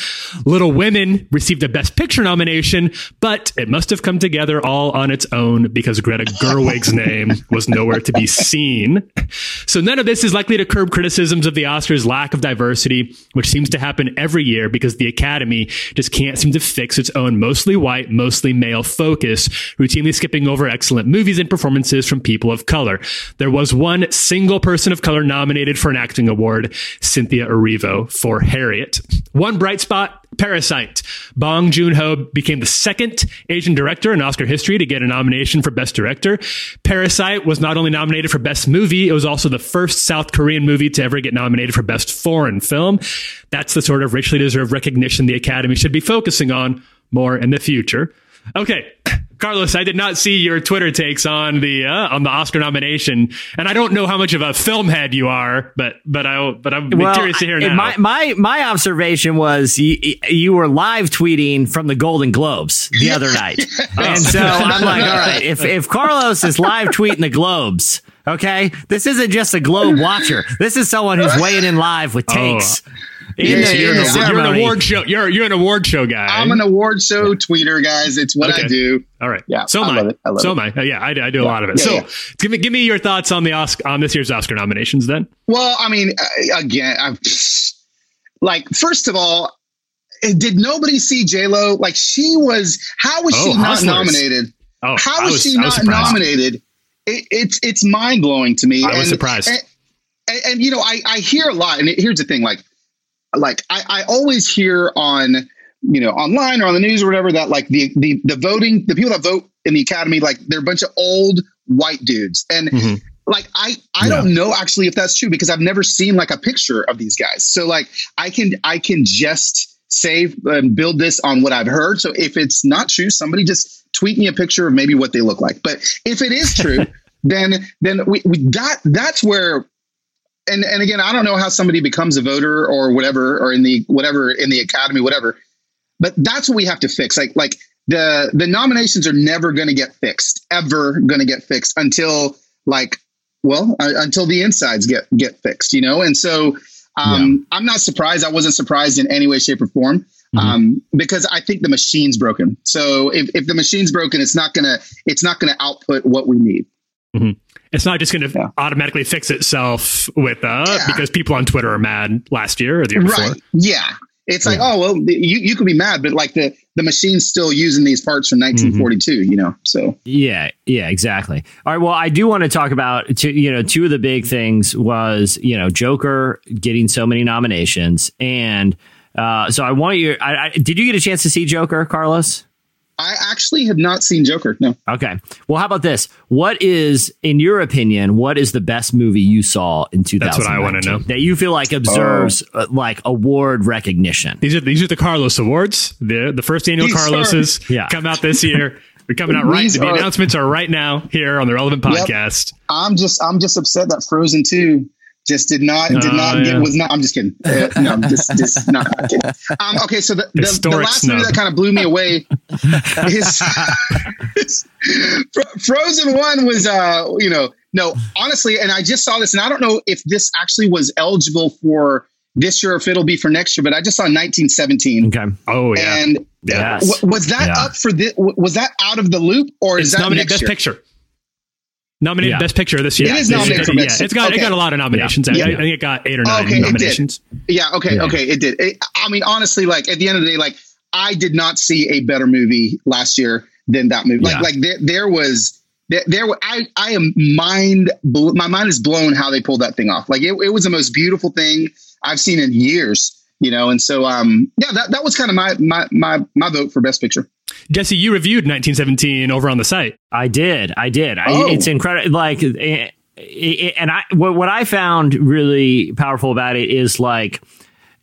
Little Women received a Best Picture nomination, but it must have come together all on its own because Greta Gerwig's name was nowhere to be seen. So none of this is likely to curb criticisms of the Oscars' lack of diversity, which seems to happen every year because the Academy just can't seem to fix its own mostly white, mostly male focus, routinely skipping over excellent movies and performances from people of color. There was one single person of color nominated for an acting award, Cynthia Erivo for Harriet. One bright spot, Parasite. Bong Joon-ho became the second Asian director in Oscar history to get a nomination for Best Director. Parasite was not only nominated for Best Movie, it was also the first South Korean movie to ever get nominated for Best Foreign Film. That's the sort of richly deserved recognition the Academy should be focusing on more in the future. Okay, Carlos, I did not see your Twitter takes on the uh, on the Oscar nomination, and I don't know how much of a film head you are, but but I but I'm curious to hear I- now. My, my my observation was you, you were live tweeting from the Golden Globes the other night, and so I'm like, all right, if if Carlos is live tweeting the Globes, okay, this isn't just a Globe watcher. This is someone who's weighing in live with takes. In Yeah, the, you're the an- you're an award show. You're you're an award show guy. I'm an award show tweeter, guys. It's what Okay. I do. All right. Yeah, So I am love I. it. I love so it. am I. Uh, yeah, I, I do a lot of it. Yeah, so yeah. give me give me your thoughts on the Oscar on this year's Oscar nominations then. Well, I mean, uh, again, I've, like first of all, did nobody see J Lo? Like she was. How was Oh, she not Hustlers. nominated? Oh, How was, was, she not was nominated? It, it's it's mind blowing to me. I was And- surprised. And, and, and, you know, I I hear a lot, and here's the thing, like like I, I always hear on you know online or on the news or whatever that like the the the voting the people that vote in the academy like they're a bunch of old white dudes and Mhm. like I I don't know actually if that's true because I've never seen like a picture of these guys. So like I can I can just say and build this on what I've heard. So if it's not true, somebody just tweet me a picture of maybe what they look like. But if it is true, then then we, we that that's where and and again I don't know how somebody becomes a voter or whatever or in the whatever in the academy whatever. But that's what we have to fix. Like like the the nominations are never going to get fixed ever going to get fixed until like well uh, until the insides get get fixed you know? And so um i'm not surprised i wasn't surprised in any way shape or form um because i think the machine's broken. So if, if the machine's broken it's not gonna it's not gonna output what we need It's not just going to Yeah. automatically fix itself with uh Yeah. because people on Twitter are mad last year or the year before. right yeah it's like oh well you, you could be mad but like the the machine's still using these parts from 1942 you know so Yeah, yeah, exactly. All right. Well, I do want to talk about two, you know two of the big things was you know Joker getting so many nominations, and uh, so I want you. I, I, did you get a chance to see Joker, Carlos? I actually have not seen joker no Okay. Well, how about this? What is, in your opinion, what is the best movie you saw in 2019 That's what I wanna know. that you feel like observes uh, like award recognition? These are these are the Carlos Awards. The the first annual These are- Carloses Yeah. come out this year. They're coming out right. These The are- announcements are right now here on the relevant Yep. podcast. I'm just I'm just upset that Frozen Two just did not did Oh, not get yeah. was not. I'm just kidding. Uh, no, I'm just just not kidding. Um, okay, so the, the, the last movie that kind of blew me away is, is Frozen One was uh you know no honestly, and I just saw this, and I don't know if this actually was eligible for this year if it'll be for next year, but I just saw 1917. Okay. Oh yeah, And Yes. w- was that Yeah. up for this? Was that out of the loop, or is it's that nominated next Best year? Picture. Nominated Yeah. Best Picture this year. It is nominated for yeah, it's got it got a lot of nominations. Yeah. I, I think it got eight or nine Okay, it did. nominations. Yeah. Okay. Yeah. Okay. It did. It, I mean, honestly, like at the end of the day, like I did not see a better movie last year than that movie. Like, Yeah. like there, there was, there, there were- I, I am mind, bl- my mind is blown how they pulled that thing off. Like it, it was the most beautiful thing I've seen in years, you know? And so, um, yeah, that, that was kind of my, my, my, my vote for best picture. Jesse, you reviewed 1917 over on the site. I did. I did. I, Oh. It's incredible. Like, eh, eh, and I what, what I found really powerful about it is like,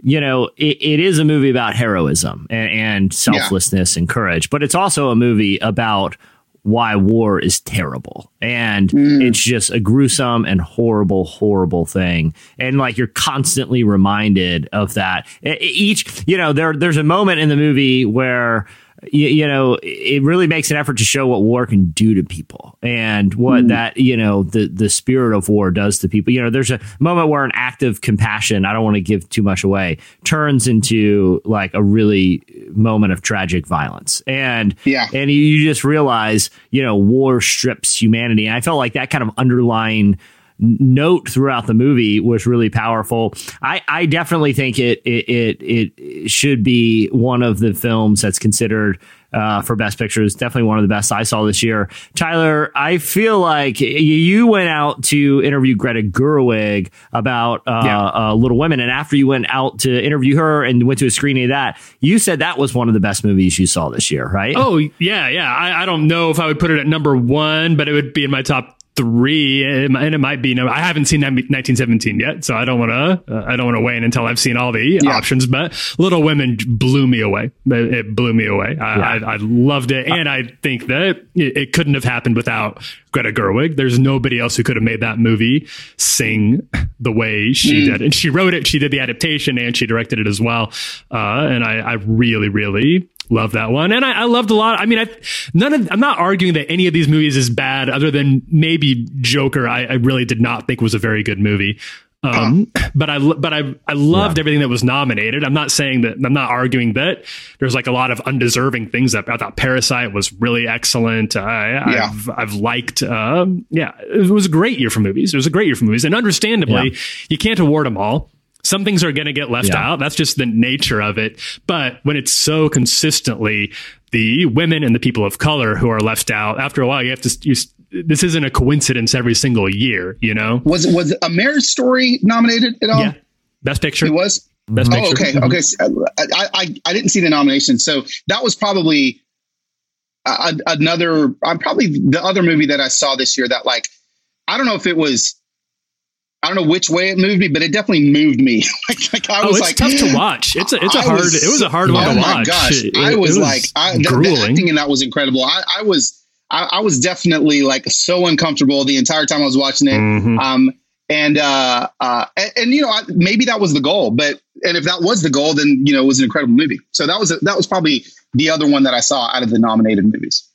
you know, it, it is a movie about heroism and, and selflessness and courage, but it's also a movie about why war is terrible and it's just a gruesome and horrible horrible thing and like you're constantly reminded of that each you know there there's a moment in the movie where you, you know it really makes an effort to show what war can do to people and what hmm. that you know the the spirit of war does to people. You know there's a moment where an act of compassion i don't want to give too much away turns into like a really moment of tragic violence. And Yeah. and you, just realize you know war strips humanity. And i felt like that kind of underlying note throughout the movie was really powerful. I, I definitely think it, it it it should be one of the films that's considered uh, for best picture. It's definitely one of the best I saw this year. Tyler, I feel like you went out to interview Greta Gerwig about uh, Yeah. uh, Little Women, and after you went out to interview her and went to a screening of that, you said that was one of the best movies you saw this year, right? Oh yeah, yeah. I, I don't know if I would put it at number one, but it would be in my top three, and it might be. No, I haven't seen 1917 yet, so I don't want to. Uh, I don't want to weigh in until I've seen all the options. But Little Women blew me away. It, blew me away. I, I, I loved it, and I think that it, it couldn't have happened without Greta Gerwig. There's nobody else who could have made that movie sing the way she did, and she wrote it. She did the adaptation, and she directed it as well. Uh, and I, I really, really love that one and I, I loved a lot i mean i none of i'm not arguing that any of these movies is bad other than maybe joker i, I really did not think was a very good movie um, but I, but I, I loved everything that was nominated. I'm not saying that I'm not arguing that there's like a lot of undeserving things that I thought Parasite was really excellent. I, Yeah. I've, I've liked, um, yeah, it was a great year for movies. It was a great year for movies and understandably Yeah. you can't award them all. Some things are going to get left Yeah. out. That's just the nature of it. But when it's so consistently the women and the people of color who are left out, after a while, you have to. You, this isn't a coincidence every single year, you know. Was was a Marriage Story nominated at all? Yeah, best picture. It was. Best Oh, picture. okay, mm-hmm. okay. So, uh, I, I I didn't see the nomination, so that was probably uh, a, a- another. I'm probably the other movie that I saw this year that like I don't know if it was. I don't know which way it moved me, but it definitely moved me. like, like I Oh, was it's like, tough to watch. It's a it's a I hard. was- it was a hard one oh to watch. Oh my gosh, It- I it was, like, I, the, the acting in that was incredible. I, I was, I, I was definitely like so uncomfortable the entire time I was watching it. Mhm. Um, and uh, uh, and, and you know, I, maybe that was the goal, but and if that was the goal, then you know, it was an incredible movie. So that was that was probably the other one that I saw out of the nominated movies.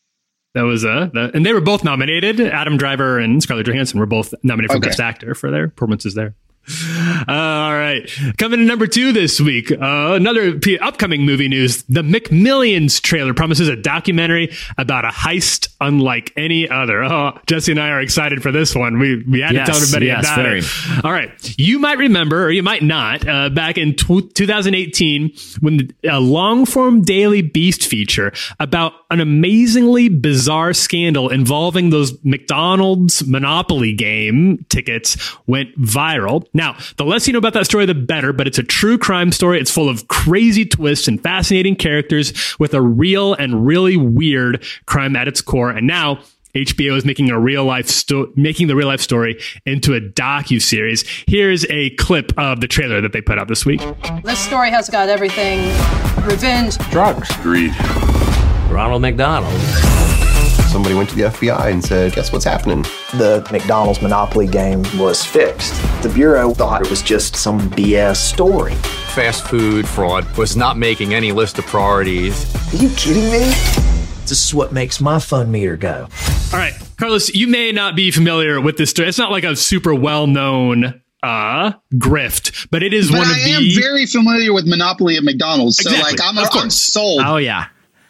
That was uh, the, and they were both nominated. Adam Driver and Scarlett Johansson were both nominated for Okay. Best Actor for their performances there. Uh, all right, coming to number two this week. Uh, another p- upcoming movie news: The McMillions trailer promises a documentary about a heist unlike any other. Oh, Jesse and I are excited for this one. We we had Yes, to tell everybody yes, about very. it. All right. You might remember, or you might not, uh, back in tw 2018, when a long form Daily Beast feature about an amazingly bizarre scandal involving those McDonald's Monopoly game tickets went viral. Now, the less you know about that story, the better, but it's a true crime story. It's full of crazy twists and fascinating characters with a real and really weird crime at its core. And now, HBO is making a real life sto- making the real life story into a docu series. Here's a clip of the trailer that they put out this week. This story has got everything revenge, drugs. Greed. Ronald McDonald. Somebody went to the FBI and said, Guess what's happening? The McDonald's Monopoly game was fixed. The Bureau thought it was just some BS story. Fast food fraud was not making any list of priorities. Are you kidding me? This is what makes my fun meter go. All right, Carlos, you may not be familiar with this story. It's not like a super well known uh grift, but it is But one of the I am very familiar with Monopoly at McDonald's, so Exactly, like I'm, of I'm course. sold. Oh yeah.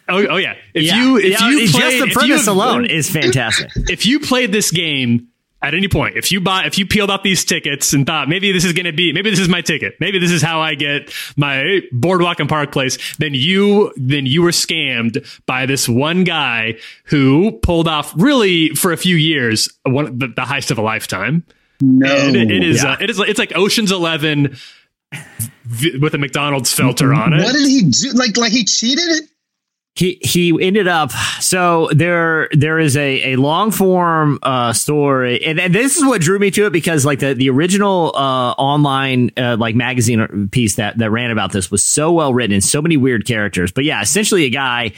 Oh, oh yeah. If Yeah. you if Yeah, you just the premise you- alone is fantastic. if you played this game at any point, if you bought, if you peeled out these tickets and thought maybe this is going to be, maybe this is my ticket, maybe this is how I get my boardwalk and park place, then you, then you were scammed by this one guy who pulled off really for a few years one the, the heist of a lifetime. no, And it, it is, Yeah. uh, it is, it's like Ocean's Eleven with a McDonald's filter on it. what did he do? Like, like he cheated? He he ended up so there there is a a long form uh story. And, and this is what drew me to it because like the the original uh online uh, like magazine piece that that ran about this was so well written and so many weird characters. But yeah essentially a guy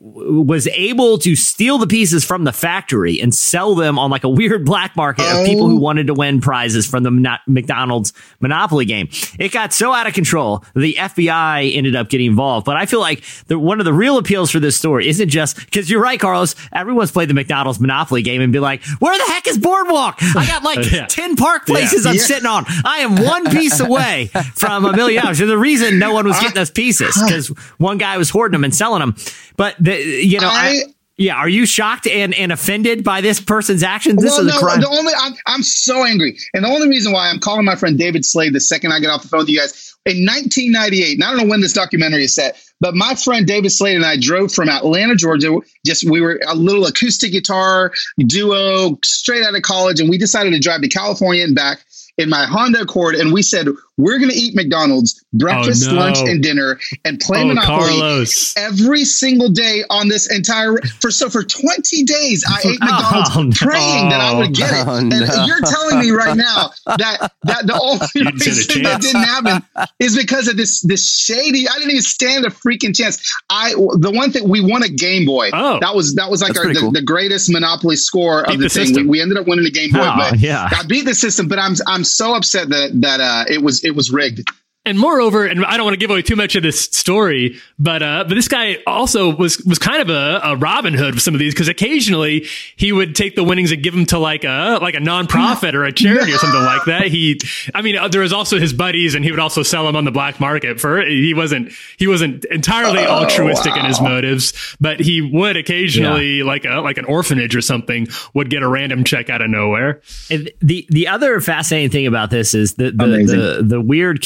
was able to steal the pieces from the factory and sell them on like a weird black market of people who oh. wanted to win prizes from the McDonald's Monopoly game. It got so out of control, the FBI ended up getting involved. But I feel like the, one of the real appeals for this story isn't just because you're right, Carlos. Everyone's played the McDonald's Monopoly game and be like, "Where the heck is Boardwalk? I got like Yeah. ten park places I'm Yeah. sitting on. I am one piece away from a million dollars." There's a reason no one was getting those pieces because one guy was hoarding them and selling them. But the, you know, I, I- yeah, are you shocked and, and offended by this person's actions? This well, is a no, crime. the only I'm, I'm so angry, and the only reason why I'm calling my friend David Slade the second I get off the phone with you guys in 1998. And I don't know when this documentary is set, but my friend David Slade and I drove from Atlanta, Georgia. Just we were a little acoustic guitar duo straight out of college, and we decided to drive to California and back in my Honda Accord, and we said we're going to eat McDonald's breakfast, Oh, no. lunch, and dinner, and play Oh, Monopoly Carlos. every single day on this entire for so for 20 days I ate McDonald's Oh, no. praying that I would get it. Oh, and no. you're telling me right now that that the only didn't stand a reason that didn't happen is because of this this shady I didn't even stand a freaking chance. I the one thing we won a Game Boy. Oh. that was that was like our the, cool. the greatest Monopoly score Beat of the, the thing. We, we ended up winning a Game Boy, Oh, but yeah. I beat the system. But I'm I'm so upset that that uh, it was it was rigged. And moreover, and I don't want to give away too much of this story, but uh, but this guy also was was kind of a, a Robin Hood with some of these because occasionally he would take the winnings and give them to like a like a nonprofit or a charity or something like that. He, I mean, uh, there was also his buddies, and he would also sell them on the black market for. He wasn't he wasn't entirely Oh, altruistic in his motives, but he would occasionally like a like an orphanage or something would get a random check out of nowhere. And the the other fascinating thing about this is the the, Amazing. the the weird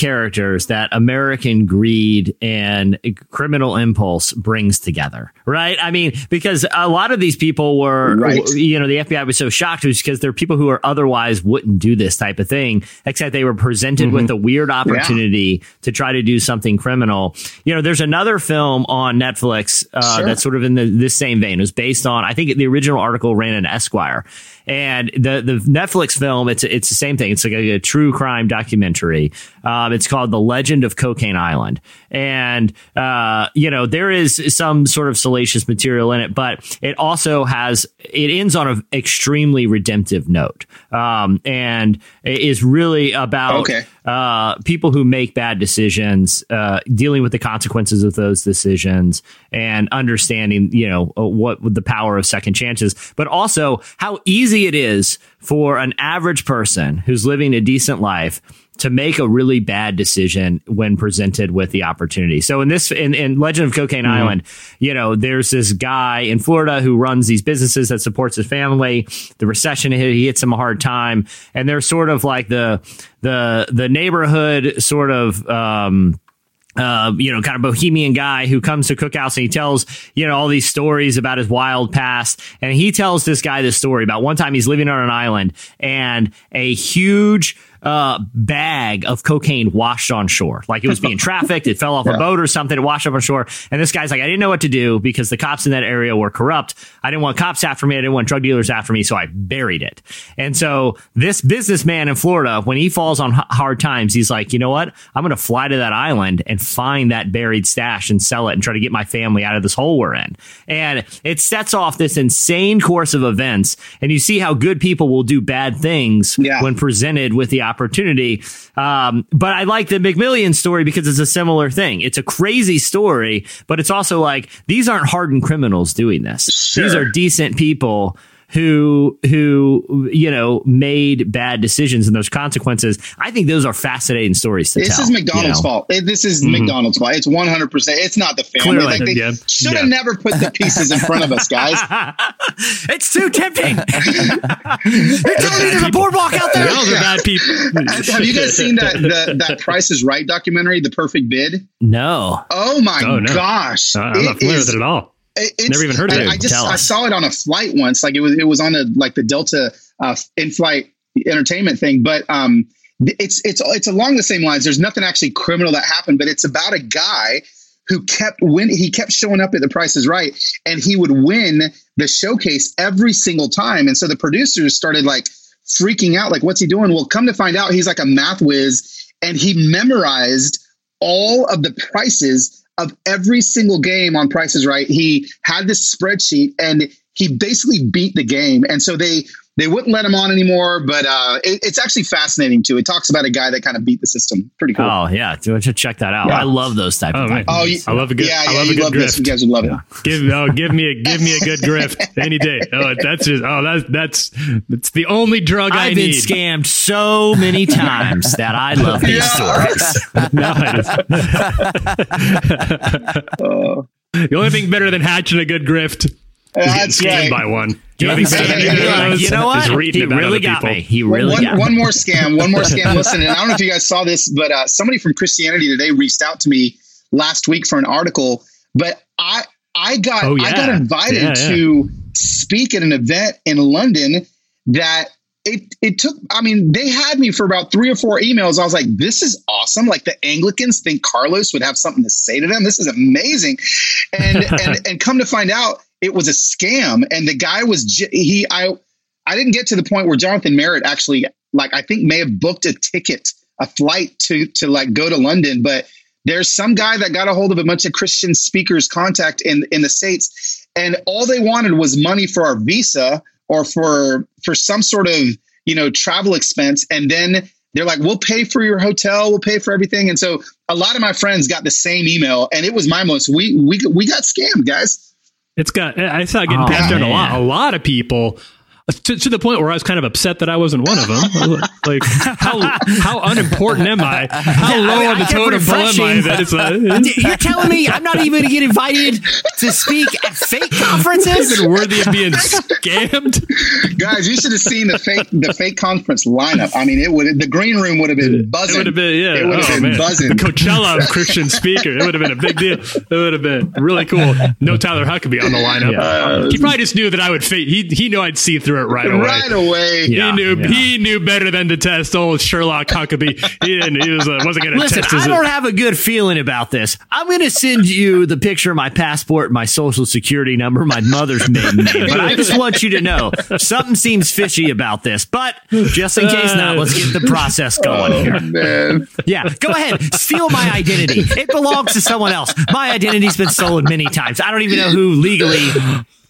that American greed and criminal impulse brings together, right? I mean, because a lot of these people were, Right. you know, the FBI was so shocked was because they're people who are otherwise wouldn't do this type of thing, except they were presented with a weird opportunity to try to do something criminal. You know, there's another film on Netflix uh, Sure. that's sort of in the, this same vein. It was based on, I think the original article ran in Esquire. And the the Netflix film, it's it's the same thing. It's like a, a true crime documentary. Um, it's called The Legend of Cocaine Island, and uh, you know there is some sort of salacious material in it, but it also has it ends on an extremely redemptive note, um, and it is really about Okay. uh, people who make bad decisions, uh, dealing with the consequences of those decisions, and understanding, you know, what the power of second chances, but also how easy it is for an average person who's living a decent life to make a really bad decision when presented with the opportunity. So in this, in, in Legend of Cocaine Island, you know, there's this guy in Florida who runs these businesses that supports his family. The recession hit, he hits him a hard time, and they're sort of like the the the neighborhood sort of. Um, uh, you know, kind of bohemian guy who comes to cookouts and he tells, you know, all these stories about his wild past. And he tells this guy this story about one time he's living on an island and a huge, uh, bag of cocaine washed on shore. Like it was being trafficked. It fell off a boat or something. It washed up on shore. And this guy's like, I didn't know what to do because the cops in that area were corrupt. I didn't want cops after me. I didn't want drug dealers after me. So I buried it. And so this businessman in Florida, when he falls on h- hard times, he's like, you know what? I'm going to fly to that island and find that buried stash and sell it and try to get my family out of this hole we're in. And it sets off this insane course of events. And you see how good people will do bad things Yeah. when presented with the opportunity. Um, but I like the McMillions story because it's a similar thing. It's a crazy story, but it's also like these aren't hardened criminals doing this. These are decent people who who you know made bad decisions and those consequences. I think those are fascinating stories to This tell. is McDonald's you know? fault. This is mm-hmm. McDonald's fault. It's 100%. It's not the family. Clearly, like they yeah. should have Yeah. never put the pieces in front of us, guys. it's too tempting. You're telling me there's a boardwalk out there. Those are bad people. Have you guys seen that the, that Price is Right documentary, The Perfect Bid? No. Oh my Oh, no. gosh. Uh, I'm not It familiar is- with it at all. It- it's- Never even heard of I, it. I just I saw it on a flight once. Like it was it was on a like the Delta uh, in-flight entertainment thing, but um, it's it's it's along the same lines. There's nothing actually criminal that happened, but it's about a guy who kept win. He kept showing up at The Price is Right, and he would win the showcase every single time. And so the producers started like freaking out, like, "What's he doing?" Well, come to find out, he's like a math whiz, and he memorized all of the prices of every single game on Price is Right. He had this spreadsheet and he basically beat the game. And so they they wouldn't let him on anymore. But uh, it, it's actually fascinating too. It talks about a guy that kind of beat the system. Pretty cool. Oh yeah, do you check that out? Yeah. I love those type Oh, of man. Oh, you, I love a good. Yeah, I yeah, love a good love this. You grift. guys would love it. Give oh, give me a give me a good grift any day. Oh, that's just oh that's that's that's the only drug I I've been need. scammed so many times that I love these stories. No, I just- the only thing better than hatching a good grift is getting that's scammed right. by one. The only thing Yeah, yeah, you know is what? reading He really got people. me. He really one, got me. one more scam, one more scam. Listen, and I don't know if you guys saw this, but uh, somebody from Christianity Today reached out to me last week for an article. But I I got Oh, I got invited Yeah, yeah. to speak at an event in London that it it took. I mean, they had me for about three or four emails. I was like, this is awesome. Like the Anglicans think Carlos would have something to say to them. This is amazing. And and and come to find out, it was a scam. And the guy was he I I didn't get to the point where Jonathan Merritt actually, like, I think may have booked a ticket, a flight to to like go to London, but there's some guy that got a hold of a bunch of Christian speakers contact in in the states, and all they wanted was money for our visa or for for some sort of you know travel expense, and then they're like, we'll pay for your hotel, we'll pay for everything. And so a lot of my friends got the same email, and it was my most. We we we got scammed, guys. It's got. I saw it getting Oh, passed around a lot. A lot of people. To, to the point where I was kind of upset that I wasn't one of them. Like, how how unimportant am I? How low I- on the totem pole am I? That it's uh, You're telling me I'm not even going to get invited to speak at fake conferences? even worthy of being scammed. Guys, you should have seen the fake the fake conference lineup. I mean, it would the green room would have been buzzing. It would have been yeah. It would have oh, been man. buzzing. The Coachella of Christian speaker. It would have been a big deal. It would have been really cool. No Tyler Huckabee on the lineup. he probably just knew that I would fade. He he knew I'd see through it right away. right away. He knew yeah. he knew better than to test old Sherlock Huckabee. He didn't. He was uh, wasn't going to Listen, test his. I don't have a good feeling about this. I'm going to send you the picture of my passport, my social security number, my mother's maiden name. But I just want you to know something seems fishy about this. But just in case not, let's get the process going Oh, here. man. Yeah, go ahead. Steal my identity. It belongs to someone else. My identity's been stolen many times. I don't even know who legally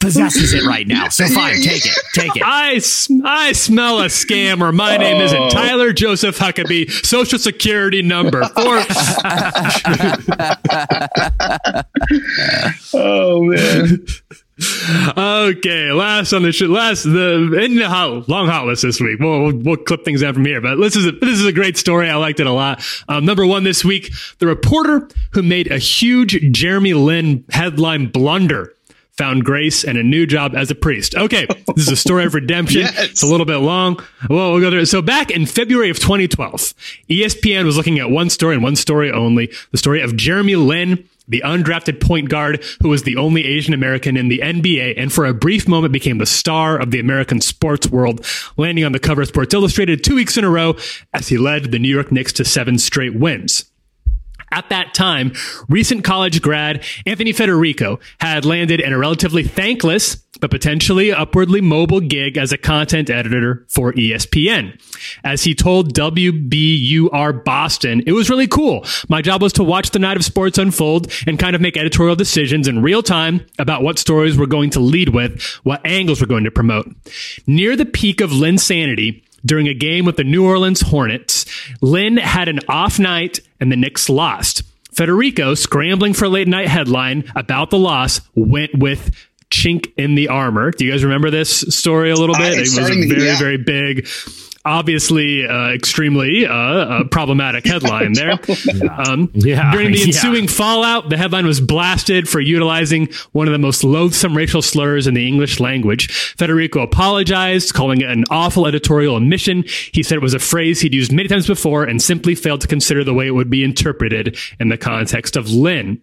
possesses it right now. So fine, take it. Take it. I, I smell a scammer. My name Oh. isn't Tyler Joseph Huckabee. Social security number four. Oh man. Okay, last on the sh- last the in the hot, long hot list this week. We'll, we'll we'll clip things out from here, but this is a, this is a great story. I liked it a lot. Um, number one this week, the reporter who made a huge Jeremy Lin headline blunder. Found grace and a new job as a priest. Okay, this is a story of redemption. Yes. It's a little bit long. Well, we'll go it. So back in February of 2012, ESPN was looking at one story and one story only: the story of Jeremy Lin, the undrafted point guard who was the only Asian American in the NBA, and for a brief moment became the star of the American sports world, landing on the cover of Sports Illustrated two weeks in a row as he led the New York Knicks to seven straight wins. At that time, recent college grad Anthony Federico had landed in a relatively thankless but potentially upwardly mobile gig as a content editor for ESPN. As he told WBUR Boston, it was really cool. My job was to watch the night of sports unfold and kind of make editorial decisions in real time about what stories we're going to lead with, what angles we're going to promote. Near the peak of Linsanity, during a game with the New Orleans Hornets, Lin had an off night and the Knicks lost. Federico, scrambling for a late night headline about the loss, went with chink in the armor. Do you guys remember this story a little bit? it was a very, yeah. very big. Obviously, uh, extremely uh, uh, problematic headline there. Um, Yeah, during the yeah. ensuing fallout, the headline was blasted for utilizing one of the most loathsome racial slurs in the English language. Federico apologized, calling it an awful editorial omission. He said it was a phrase he'd used many times before and simply failed to consider the way it would be interpreted in the context of Lin.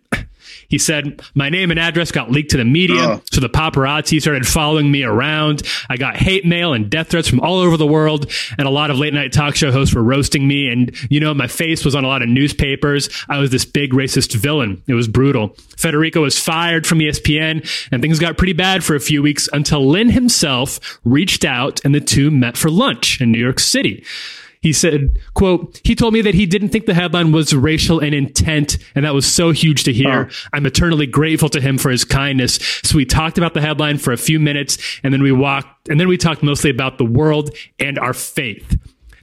He said, My name and address got leaked to the media, Oh. so the paparazzi started following me around. I got hate mail and death threats from all over the world, and a lot of late night talk show hosts were roasting me. And, you know, my face was on a lot of newspapers. I was this big racist villain. It was brutal. Federico was fired from ESPN, and things got pretty bad for a few weeks until Lin himself reached out and the two met for lunch in New York City. He said, quote, he told me that he didn't think the headline was racial in intent, and that was so huge to hear. Oh. I'm eternally grateful to him for his kindness. So we talked about the headline for a few minutes, and then we walked, and then we talked mostly about the world and our faith.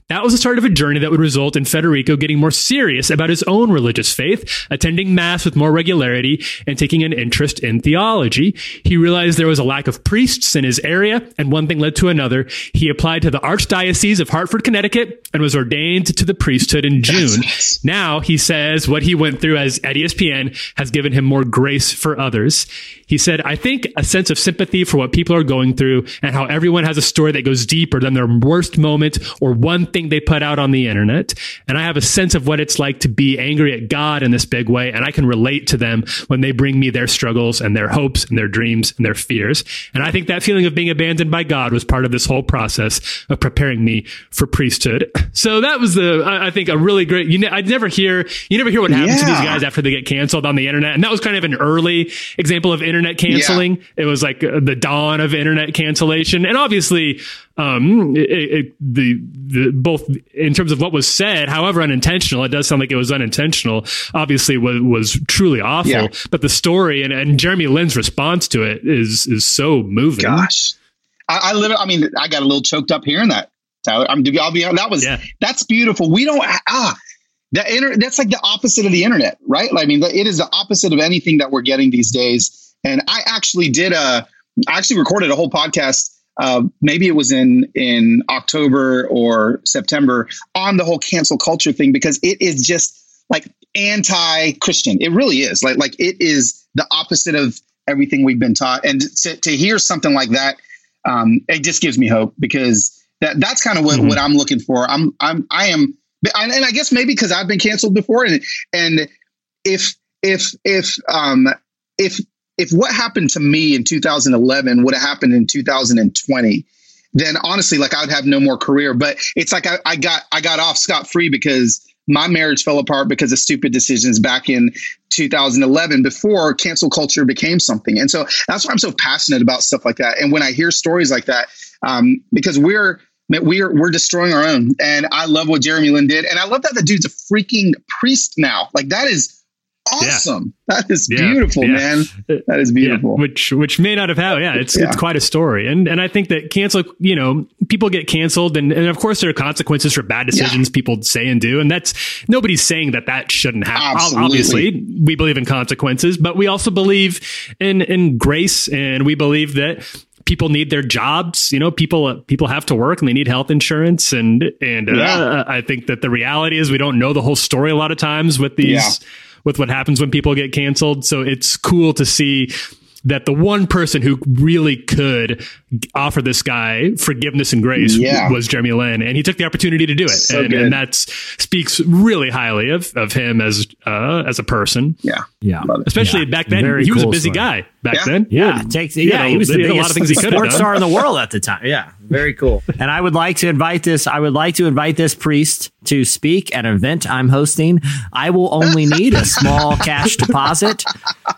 That was the start of a journey that would result in Federico getting more serious about his own religious faith, attending mass with more regularity, and taking an interest in theology. He realized there was a lack of priests in his area, and one thing led to another. He applied to the Archdiocese of Hartford, Connecticut, and was ordained to the priesthood in June. Now he says what he went through as at ESPN has given him more grace for others. He said, I think a sense of sympathy for what people are going through and how everyone has a story that goes deeper than their worst moment or one thing they put out on the internet. And I have a sense of what it's like to be angry at God in this big way. And I can relate to them when they bring me their struggles and their hopes and their dreams and their fears. And I think that feeling of being abandoned by God was part of this whole process of preparing me for priesthood. So that was the, I I think a really great, you know, I'd never hear, you never hear what happens to these guys after they get canceled on the internet. And that was kind of an early example of internet canceling. It was like uh, the dawn of internet cancellation. And obviously, um, it, it, the, the, both in terms of what was said, however unintentional, it does sound like it was unintentional, obviously was, was truly awful. Yeah. But the story and, and Jeremy Lin's response to it is, is so moving. Gosh. I, I literally, I mean, I got a little choked up hearing that, Tyler. I'm I'll be that was Yeah. that's beautiful. We don't ah the inter, that's like the opposite of the internet, right? I mean, it is the opposite of anything that we're getting these days. And I actually did a I actually recorded a whole podcast. Uh, maybe it was in in October or September on the whole cancel culture thing because it is just like anti-Christian. It really is. Like like it is the opposite of everything we've been taught. And to, to hear something like that, um, it just gives me hope because that that's kind of what, what I'm looking for. I'm I'm I am, and and I guess maybe because I've been canceled before, and and if if if um if if what happened to me in 2011 would have happened in 2020 then honestly like i would have no more career. But it's like i, I got i got off scot-free because my marriage fell apart because of stupid decisions back in 2011 before cancel culture became something. And so that's why i'm so passionate about stuff like that. And when i hear stories like that um, because we're we're we're destroying our own. And i love what jeremy lin did. And i love that the dude's a freaking priest now. Like that is awesome that is beautiful yeah. man that is beautiful Yeah, which which may not have happened. Yeah, it's Yeah. it's quite a story, and and I think that cancel, you know, people get canceled, and, and of course there are consequences for bad decisions people say and do, and that's nobody's saying that that shouldn't happen. Absolutely. Obviously, we believe in consequences, but we also believe in in grace, and we believe that. People need their jobs, you know. People people have to work and they need health insurance, and and uh, Yeah. I think that the reality is we don't know the whole story a lot of times with these Yeah. With what happens when people get canceled. So it's cool to see that the one person who really could offer this guy forgiveness and grace Yeah. was Jeremy Lin, and he took the opportunity to do it, So and, and that speaks really highly of, of him as uh, as a person. yeah Yeah. Especially Yeah. back then, Very he was a busy story. guy back Yeah. then. Yeah, it takes. You Yeah, know, he was the he had a lot of things he could have sports star in the world at the time. Yeah, very cool. and I would like to invite this. I would like to invite this priest to speak at an event I'm hosting. I will only need a small cash deposit,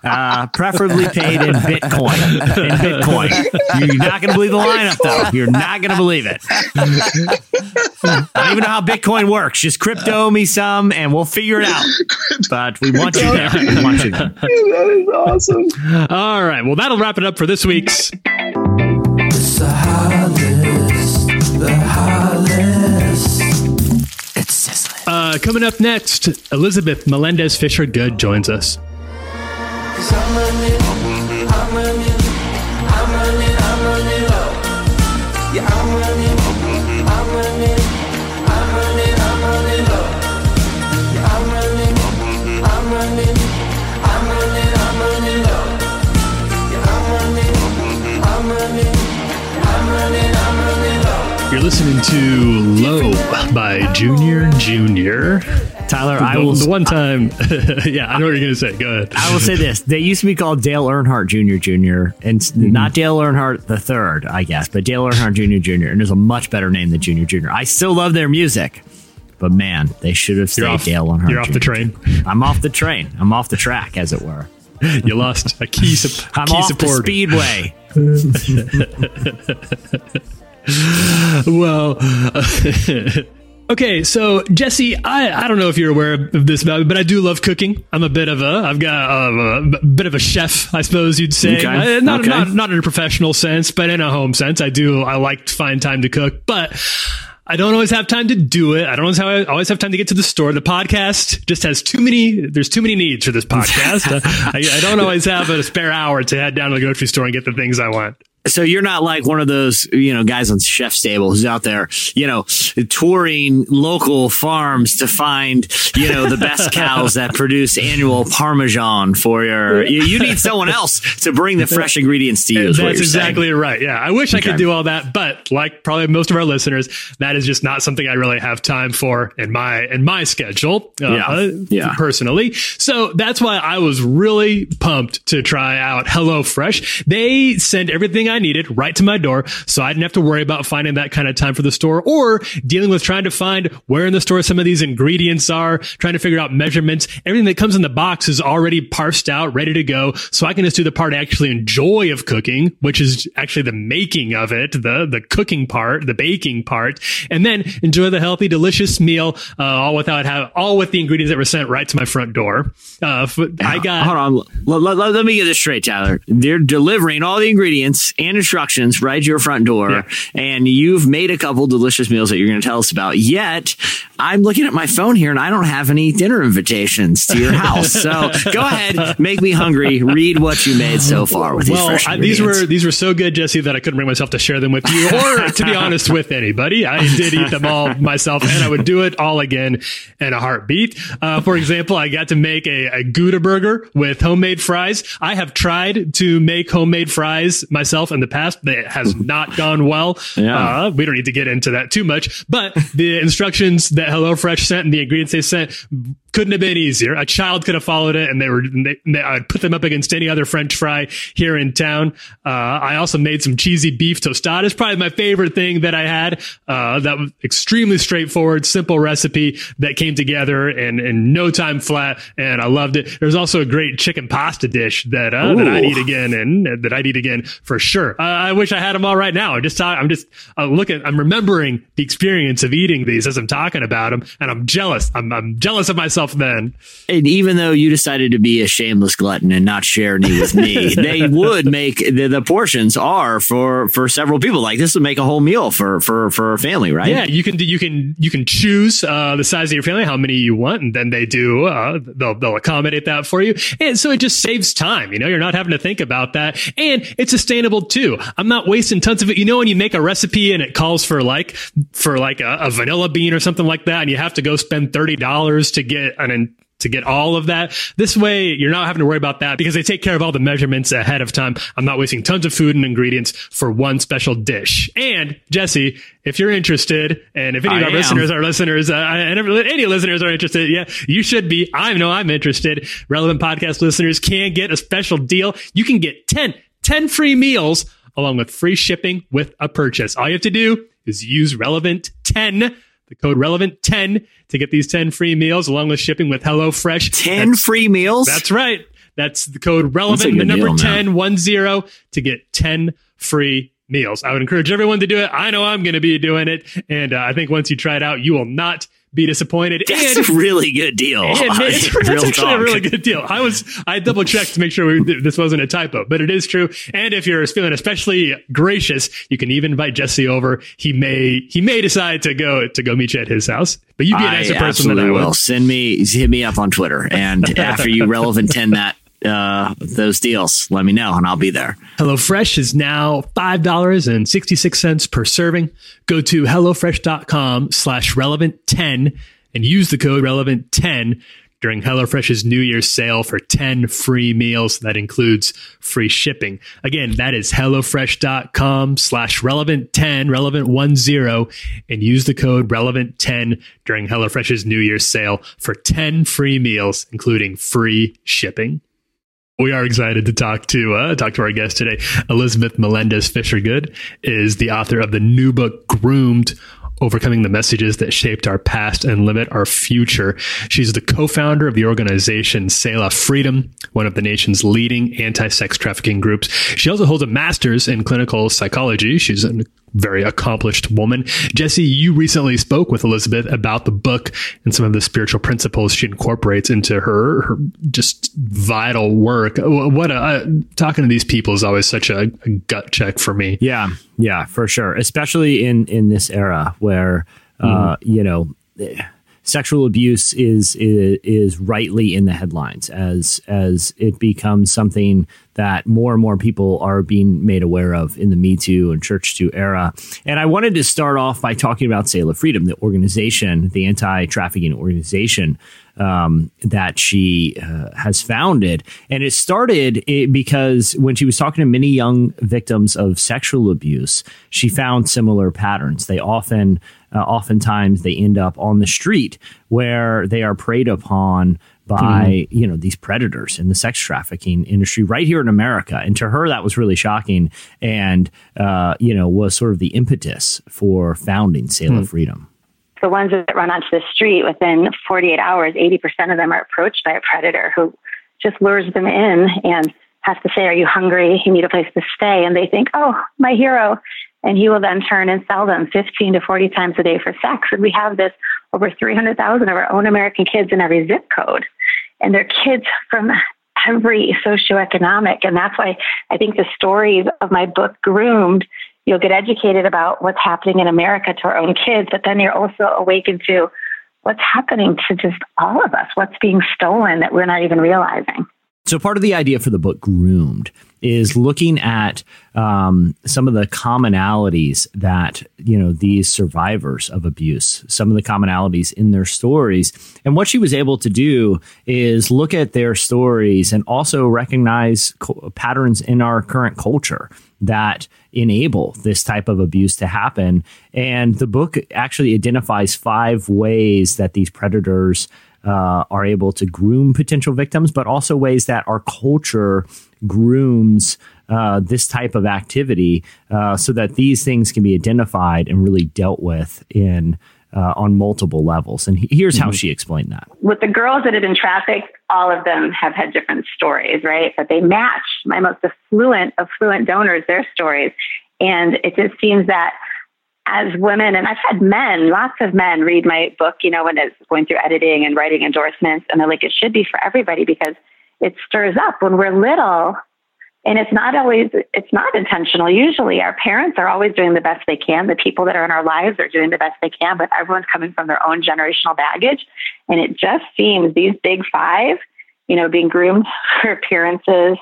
uh, preferably paid in Bitcoin. In Bitcoin, you're not going to believe the lineup, though. You're not going to believe it. I don't even know how Bitcoin works. Just crypto me some, and we'll figure it out. But we want you there. We want you there. that is awesome All right, well that'll wrap it up for this week's. It's the highest, the highest. It's sizzling. Uh, coming up next, Elizabeth Melendez Fisher Good joins us. Listening to Low by Junior Junior. Tyler, I will. the one time, yeah, I know what you're gonna say. Go ahead. I will say this: they used to be called Dale Earnhardt Jr. Jr. and s- mm-hmm. not Dale Earnhardt the third, I guess, but Dale Earnhardt Jr. Jr. And there's a much better name than Junior Jr. I still love their music, but man, they should have stayed off, Dale Earnhardt. you're off the train. I'm off the train. I'm off the track, as it were. You lost a key, sup- I'm key off support. the speedway. Well, okay. So Jesse, I, I don't know if you're aware of this but I do love cooking. I'm a bit of a I've got a, a bit of a chef, I suppose you'd say. Okay, Uh, not, okay. not not in a professional sense, but in a home sense. I do. I like to find time to cook, but. I don't always have time to do it. I don't always have, always have time to get to the store. The podcast just has too many. There's too many needs for this podcast. I, I don't always have a spare hour to head down to the grocery store and get the things I want. So you're not like one of those, you know, guys on Chef's Table who's out there, you know, touring local farms to find, you know, the best cows that produce annual Parmesan for your. You, you need someone else to bring the fresh ingredients to you. That's exactly saying. right. Yeah, I wish I could do all that, but like probably most of our listeners, that is just not something I really have time for in my in my schedule. Uh, Yeah. uh, Yeah. personally. So that's why I was really pumped to try out HelloFresh. They send everything I needed right to my door, so I didn't have to worry about finding that kind of time for the store or dealing with trying to find where in the store some of these ingredients are, trying to figure out measurements. Everything that comes in the box is already parsed out, ready to go. So I can just do the part I actually enjoy of cooking, which is actually the making of it, the, the cooking part, the baking part, and then enjoy the healthy, delicious meal, uh, all without have, all with the ingredients that were sent right to my front door. Uh, I got, Hold on. Let, let- let me get this straight, Tyler. They're delivering all the ingredients and instructions right to your front door, and you've made a couple delicious meals that you're going to tell us about. Yet, I'm looking at my phone here, and I don't have any dinner invitations to your house. So go ahead, make me hungry. Read what you made so far with these well, fresh I, these were these were so good, Jesse, that I couldn't bring myself to share them with you, or to be honest, with anybody. I did eat them all myself, and I would do it all again in a heartbeat. Uh, for example, I got to make a, a Gouda burger with homemade fries. I have tried to make homemade fries myself in the past. That has not gone well. Yeah. Uh, we don't need to get into that too much, but the instructions that HelloFresh sent and the ingredients they sent couldn't have been easier. A child could have followed it, and they were. They, they, I'd put them up against any other French fry here in town. Uh, I also made some cheesy beef tostadas. Probably my favorite thing that I had. Uh, that was extremely straightforward, simple recipe that came together in in no time flat, and I loved it. There's also a great chicken pasta dish that uh, that I'd eat again, and that I'd eat again for sure. Uh, I wish I had them all right now. I'm just I'm just uh, looking. I'm remembering the experience of eating these as I'm talking about them, and I'm jealous. I'm I'm jealous of myself then. And even though you decided to be a shameless glutton and not share any with me, they would make the, the portions are for for several people. Like this would make a whole meal for for for a family, right? Yeah, you can do, you can you can choose uh, the size of your family, how many you want, and then they do uh, they'll they'll accommodate that for you, and so it just saves time. You know, you're not having to think about that, and it's sustainable too. I'm not wasting tons of it. You know, when you make a recipe and it calls for like for like a, a vanilla bean or something like that, and you have to go spend thirty dollars to get an to get all of that. This way, you're not having to worry about that because they take care of all the measurements ahead of time. I'm not wasting tons of food and ingredients for one special dish. And Jesse, if you're interested, and if any of our am. listeners are listeners, uh, and any listeners are interested, yeah, you should be. I know I'm interested. Relevant podcast listeners can get a special deal. You can get 10, 10 free meals along with free shipping with a purchase. All you have to do is use relevant 10 the code relevant 10 to get these 10 free meals along with shipping with HelloFresh. 10 That's- free meals? That's right. That's the code relevant, the number deal, 10, one zero to get 10 free meals. I would encourage everyone to do it. I know I'm going to be doing it. And uh, I think once you try it out, you will not be disappointed. That's and a really good deal. and it's, Real actually a really good deal. I was I double checked to make sure we, this wasn't a typo, but it is true. And if you're feeling especially gracious, you can even invite Jesse over. He may he may decide to go to go meet you at his house. But you'd be a nicer I person than I would. will. Send me, hit me up on Twitter, and after you relevant ten that uh, those deals, let me know, and I'll be there. HelloFresh is now $5.66 per serving. Go to HelloFresh.com slash relevant10 and use the code relevant10 during HelloFresh's New Year's sale for 10 free meals. That includes free shipping. Again, that is HelloFresh.com slash relevant10, relevant10, and use the code relevant10 during HelloFresh's New Year's sale for 10 free meals, including free shipping. We are excited to talk to uh, talk to our guest today. Elizabeth Melendez Fisher Good is the author of the new book Groomed. Overcoming the messages that shaped our past and limit our future. She's the co-founder of the organization Selah Freedom, one of the nation's leading anti-sex trafficking groups. She also holds a master's in clinical psychology. She's a very accomplished woman. Jesse, you recently spoke with Elizabeth about the book and some of the spiritual principles she incorporates into her, her just vital work. What a, uh, talking to these people is always such a, a gut check for me. Yeah, yeah, for sure. Especially in in this era where uh, you know sexual abuse is, is is rightly in the headlines as as it becomes something that more and more people are being made aware of in the Me Too and Church Too era. And I wanted to start off by talking about Selah Freedom, the organization, the anti trafficking organization um, that she uh, has founded. And it started i because when she was talking to many young victims of sexual abuse, she found similar patterns. They often, uh, oftentimes, they end up on the street where they are preyed upon by you know these predators in the sex trafficking industry right here in America. And to her, that was really shocking, and uh, you know was sort of the impetus for founding Selah Freedom. The ones that run onto the street within 48 hours, 80% of them are approached by a predator who just lures them in and has to say, Are you hungry? You need a place to stay. And they think, Oh, my hero. And he will then turn and sell them 15 to 40 times a day for sex. And we have this over 300,000 of our own American kids in every zip code. And they're kids from every socioeconomic. And that's why I think the stories of my book, Groomed, you'll get educated about what's happening in America to our own kids, but then you're also awakened to what's happening to just all of us, what's being stolen that we're not even realizing. So part of the idea for the book Groomed is looking at um, some of the commonalities that you know these survivors of abuse, some of the commonalities in their stories, and what she was able to do is look at their stories and also recognize co- patterns in our current culture that enable this type of abuse to happen. And the book actually identifies five ways that these predators uh, are able to groom potential victims, but also ways that our culture grooms uh, this type of activity uh, so that these things can be identified and really dealt with in uh, on multiple levels. And here's how she explained that. With the girls that have been trafficked, all of them have had different stories, right? But they match my most affluent, affluent donors, their stories. And it just seems that as women, and I've had men, lots of men read my book, you know, when it's going through editing and writing endorsements, and they're like, it should be for everybody because it stirs up when we're little. And it's not always, it's not intentional. Usually our parents are always doing the best they can. The people that are in our lives are doing the best they can, but everyone's coming from their own generational baggage. And it just seems these big five, you know, being groomed for appearances,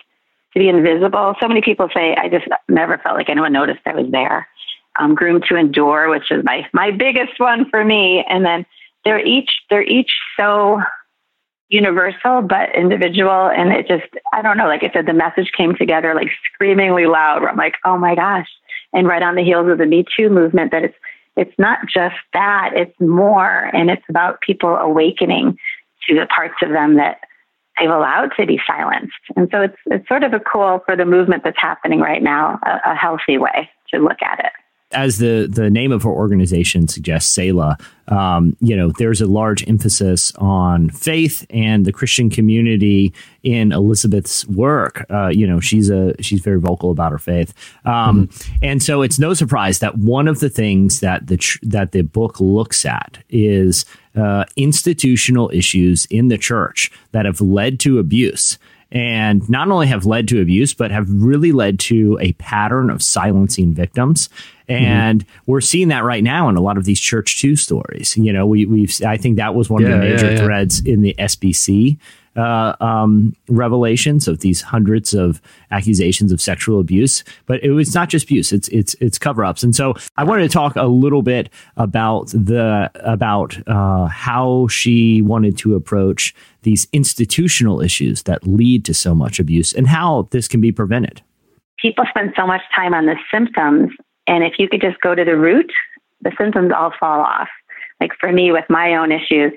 to be invisible. So many people say, I just never felt like anyone noticed I was there um, Groomed to Endure, which is my my biggest one for me. And then they're each they're each so universal but individual, and it just I don't know. Like I said, the message came together like screamingly loud. I'm like, oh my gosh! And right on the heels of the Me Too movement, that it's it's not just that; it's more, and it's about people awakening to the parts of them that they've allowed to be silenced. And so it's it's sort of a cool for the movement that's happening right now, a, a healthy way to look at it as the the name of her organization suggests, Selah, um, you know, there's a large emphasis on faith and the Christian community in Elizabeth's work. Uh, you know, she's a she's very vocal about her faith, um, mm-hmm. and so it's no surprise that one of the things that the tr- that the book looks at is uh, institutional issues in the church that have led to abuse and not only have led to abuse, but have really led to a pattern of silencing victims. Mm-hmm. And mm-hmm. we're seeing that right now in a lot of these Church Too stories. You know, we, we've I think that was one yeah, of the major yeah, yeah. threads in the SBC uh, um, revelations of these hundreds of accusations of sexual abuse. But it was not just abuse; it's it's it's cover ups. And so I wanted to talk a little bit about the about uh, how she wanted to approach these institutional issues that lead to so much abuse and how this can be prevented. People spend so much time on the symptoms, and if you could just go to the root, the symptoms all fall off. Like for me, with my own issues,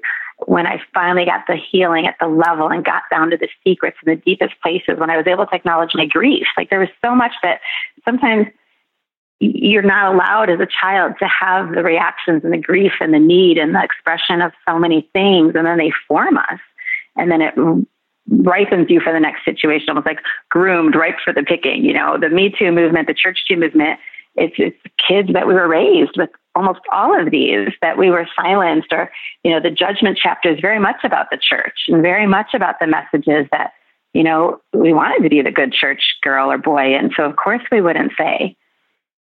when I finally got the healing at the level and got down to the secrets and the deepest places, when I was able to acknowledge my grief, like there was so much that sometimes you're not allowed as a child to have the reactions and the grief and the need and the expression of so many things, and then they form us, and then it ripens you for the next situation, almost like groomed, ripe for the picking. You know, the Me Too movement, the Church Too movement. It's it's kids that we were raised with almost all of these that we were silenced or you know the judgment chapter is very much about the church and very much about the messages that you know we wanted to be the good church girl or boy. And so of course we wouldn't say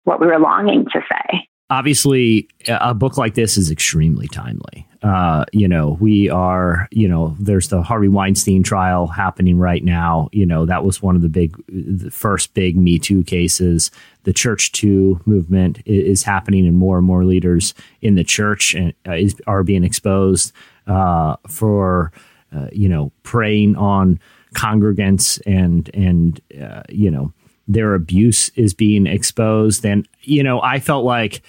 what we were longing to say. Obviously a book like this is extremely timely uh, you know, we are, you know, there's the Harvey Weinstein trial happening right now. You know, that was one of the big, the first big Me Too cases. The Church Too movement is, happening, and more and more leaders in the church and, uh, is, are being exposed uh, for, uh, you know, preying on congregants and and uh, you know their abuse is being exposed. And you know, I felt like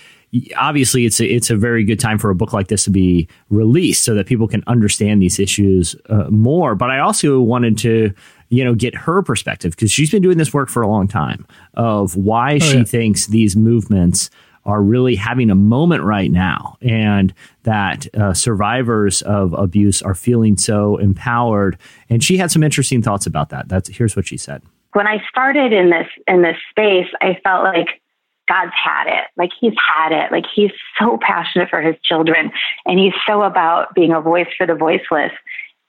obviously it's a, it's a very good time for a book like this to be released so that people can understand these issues uh, more. But I also wanted to you know get her perspective because she's been doing this work for a long time of why oh, she yeah. thinks these movements are really having a moment right now and that uh, survivors of abuse are feeling so empowered and she had some interesting thoughts about that that's here's what she said when i started in this in this space i felt like God's had it. Like he's had it. Like he's so passionate for his children and he's so about being a voice for the voiceless.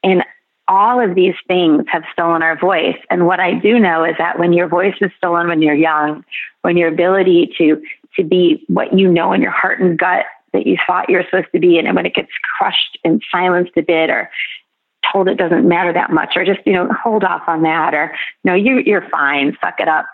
And all of these things have stolen our voice. And what I do know is that when your voice is stolen when you're young, when your ability to to be what you know in your heart and gut that you thought you were supposed to be, and when it gets crushed and silenced a bit, or told it doesn't matter that much, or just you know hold off on that, or no, you you're fine, suck it up.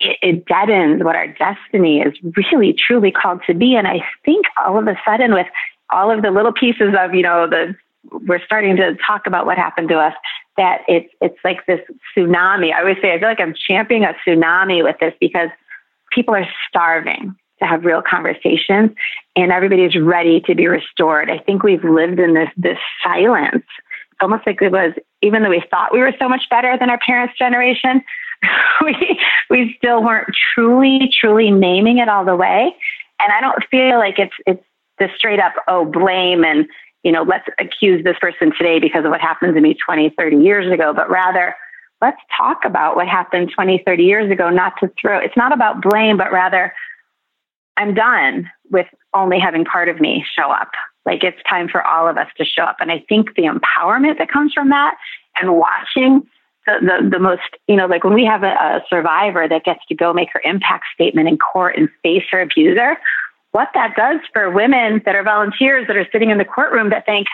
It, deadens what our destiny is really truly called to be. And I think all of a sudden, with all of the little pieces of you know the we're starting to talk about what happened to us that it's it's like this tsunami. I always say I feel like I'm championing a tsunami with this because people are starving to have real conversations and everybody's ready to be restored. I think we've lived in this this silence. It's almost like it was even though we thought we were so much better than our parents' generation, we we still weren't truly, truly naming it all the way. And I don't feel like it's it's the straight up oh blame and you know let's accuse this person today because of what happened to me 20 30 years ago but rather let's talk about what happened 20 30 years ago not to throw it's not about blame but rather i'm done with only having part of me show up like it's time for all of us to show up and i think the empowerment that comes from that and watching the, the, most, you know, like when we have a, a survivor that gets to go make her impact statement in court and face her abuser, what that does for women that are volunteers that are sitting in the courtroom that think,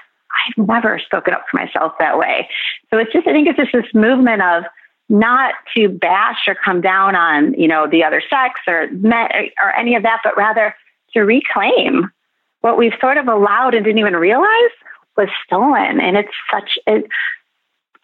I've never spoken up for myself that way. So it's just, I think it's just this movement of not to bash or come down on, you know, the other sex or men or any of that, but rather to reclaim what we've sort of allowed and didn't even realize was stolen. And it's such, it,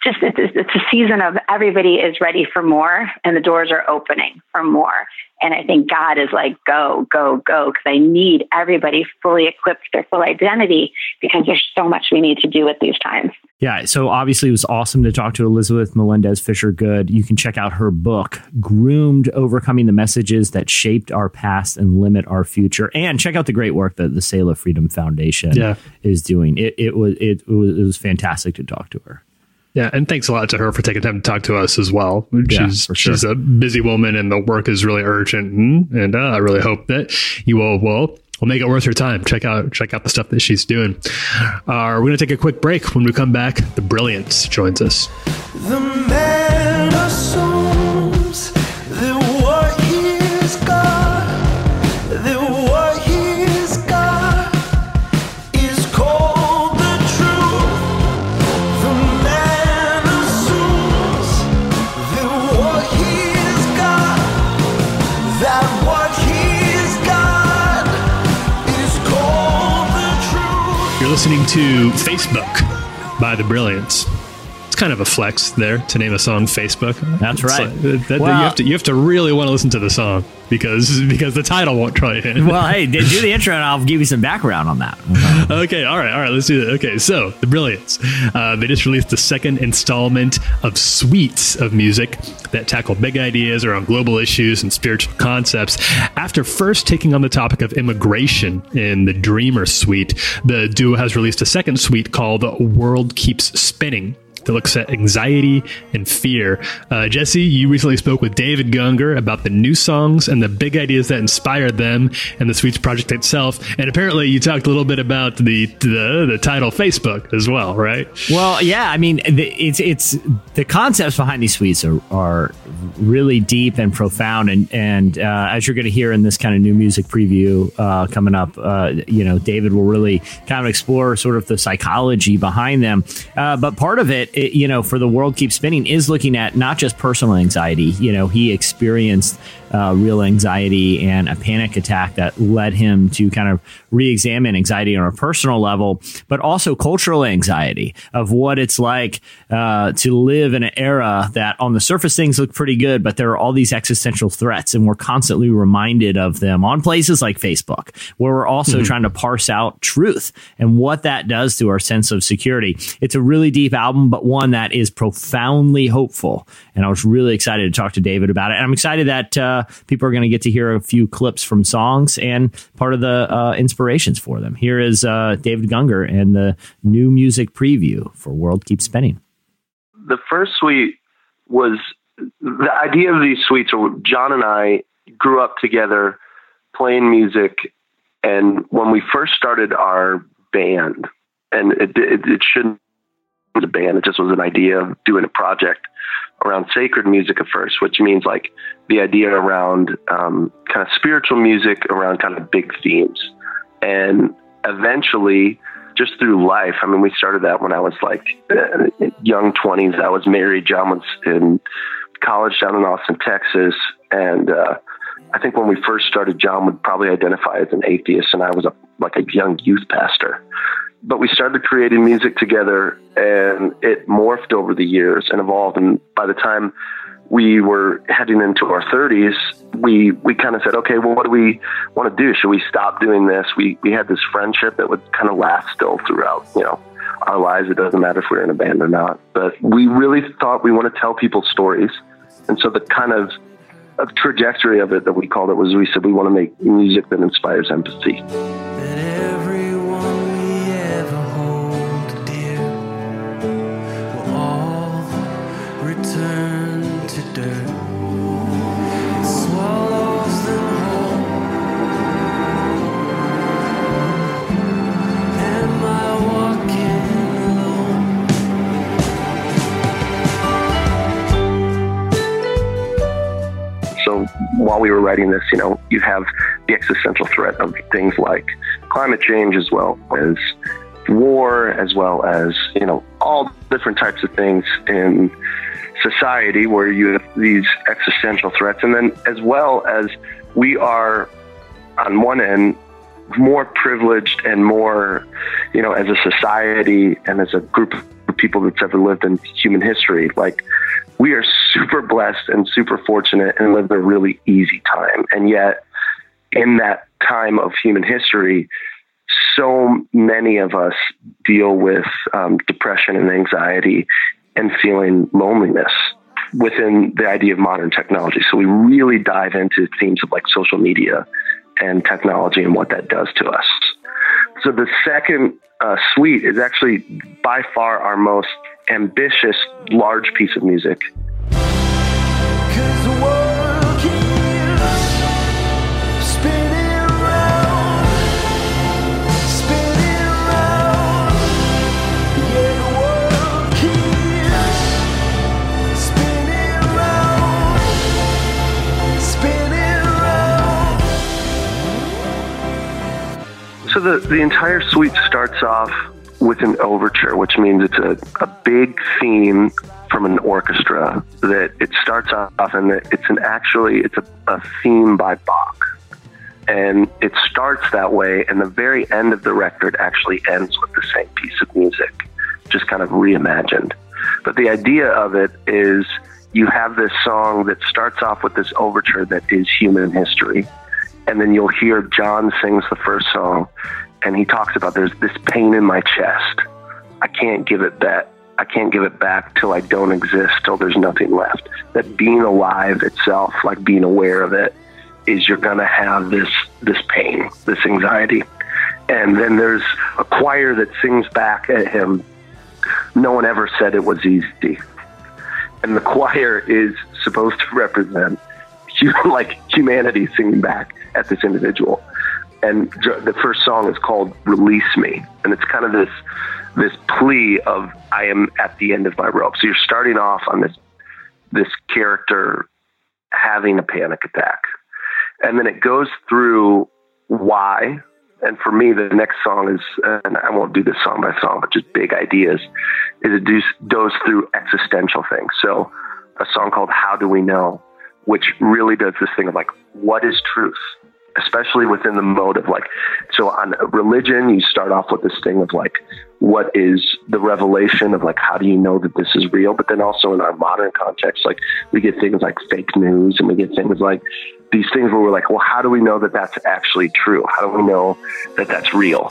just it's, it's a season of everybody is ready for more and the doors are opening for more. And i think god is like go go go because i need everybody fully equipped their full identity because there's so much we need to do at these times. Yeah so obviously it was awesome to talk to elizabeth melendez fisher good. You can check out her book groomed overcoming the messages that shaped our past and limit our future. And check out the great work that the Selah freedom foundation Yeah. is doing. It, it was it, was it was fantastic to talk to her Yeah, and thanks a lot to her for taking time to talk to us as well. Yeah, She's for sure. she's a busy woman, and the work is really urgent. And, and uh, I really hope that you all will will make it worth your time. Check out check out the stuff that she's doing. Uh, we're going to take a quick break. When we come back, the Brilliance joins us. The man to Facebook by the Brilliance. Kind of a flex there to name a song Facebook. That's right. that- that- you have to you have to really want to listen to the song because because the title won't try it. well hey do the intro and i'll give you some background on that okay, all right, all right, let's do that. Okay, so the Brilliance. Uh, they just released the second installment of suites of music that tackle big ideas around global issues and spiritual concepts. After first taking on the topic of immigration in the Dreamer Suite, the duo has released a second suite called World Keeps Spinning. That looks at anxiety and fear. Uh, Jesse, you recently spoke with David Gungor about the new songs and the big ideas that inspired them and the Suites project itself. And apparently, you talked a little bit about the the, the title Facebook as well, right? Well, yeah, I mean, the, it's it's the concepts behind these suites are, are really deep and profound, and and uh, as you're going to hear in this kind of new music preview uh, coming up, uh, you know, David will really kind of explore sort of the psychology behind them. Uh, but part of it, it, you know, for the world keeps spinning, is looking at not just personal anxiety. You know, he experienced uh, real anxiety and a panic attack that led him to kind of re-examine anxiety on a personal level, but also cultural anxiety of what it's like uh, to live in an era that on the surface things look pretty good, but there are all these existential threats, and we're constantly reminded of them on places like Facebook, where we're also Mhm. trying to parse out truth and what that does to our sense of security. It's a really deep album, but one that is profoundly hopeful. And I was really excited to talk to David about it. And I'm excited that uh, people are going to get to hear a few clips from songs and part of the uh, inspirations for them. Here is uh, David Gungor and the new music preview for World Keeps Spinning. the first suite was the idea of these suites John and I grew up together playing music and when we first started our band and it it, it shouldn't a band. It just was an idea of doing a project around sacred music at first, which means like the idea around um, kind of spiritual music around kind of big themes. And eventually, just through life, I mean, we started that when I was like uh, young 20s. I was married. John was in college down in Austin, Texas. And uh, I think when we first started, John would probably identify as an atheist, and I was a, like a young youth pastor but we started creating music together and it morphed over the years and evolved. And by the time we were heading into our 30s we we kind of said okay well what do we want to do? Should we stop doing this? We we had this friendship that would kind of last still throughout you know our lives. It doesn't matter if we're in a band or not. But we really thought we want to tell people stories. And so the kind of trajectory of it that we called it was we said we want to make music that inspires empathy while we were writing this, you know, you have the existential threat of things like climate change as well as war, as well as, you know, all different types of things in society where you have these existential threats. And then as well as we are on one end more privileged and more, you know, as a society and as a group of people that's ever lived in human history. Like we are super blessed and super fortunate and lived a really easy time. And yet, in that time of human history, so many of us deal with um, depression and anxiety and feeling loneliness within the idea of modern technology. So we really dive into themes of like social media and technology and what that does to us. So the second uh, suite is actually by far our most ambitious, large piece of music. So the, the entire suite starts off with an overture, which means it's a, a big theme from an orchestra that it starts off and it's an actually it's a, a theme by Bach. And it starts that way, and the very end of the record actually ends with the same piece of music, just kind of reimagined. But the idea of it is you have this song that starts off with this overture that is human history. And then you'll hear John sings the first song, and he talks about there's this pain in my chest. I can't give it back. I can't give it back till I don't exist, till there's nothing left. That being alive itself, like being aware of it, is you're gonna have this this pain, this anxiety. And then there's a choir that sings back at him. No one ever said it was easy. And the choir is supposed to represent like humanity singing back at this individual and the first song is called "Release Me," and it's kind of this this plea of I am at the end of my rope. So you're starting off on this this character having a panic attack, and then it goes through why. And for me, the next song is, and I won't do this song by song, but just big ideas, is it goes through existential things. So a song called "How Do We Know," which really does this thing of like, what is truth? Especially within the mode of like, so on religion, you start off with this thing of like, what is the revelation of like, how do you know that this is real? But then also in our modern context, like we get things like fake news and we get things like these things where we're like, well, how do we know that that's actually true? How do we know that that's real?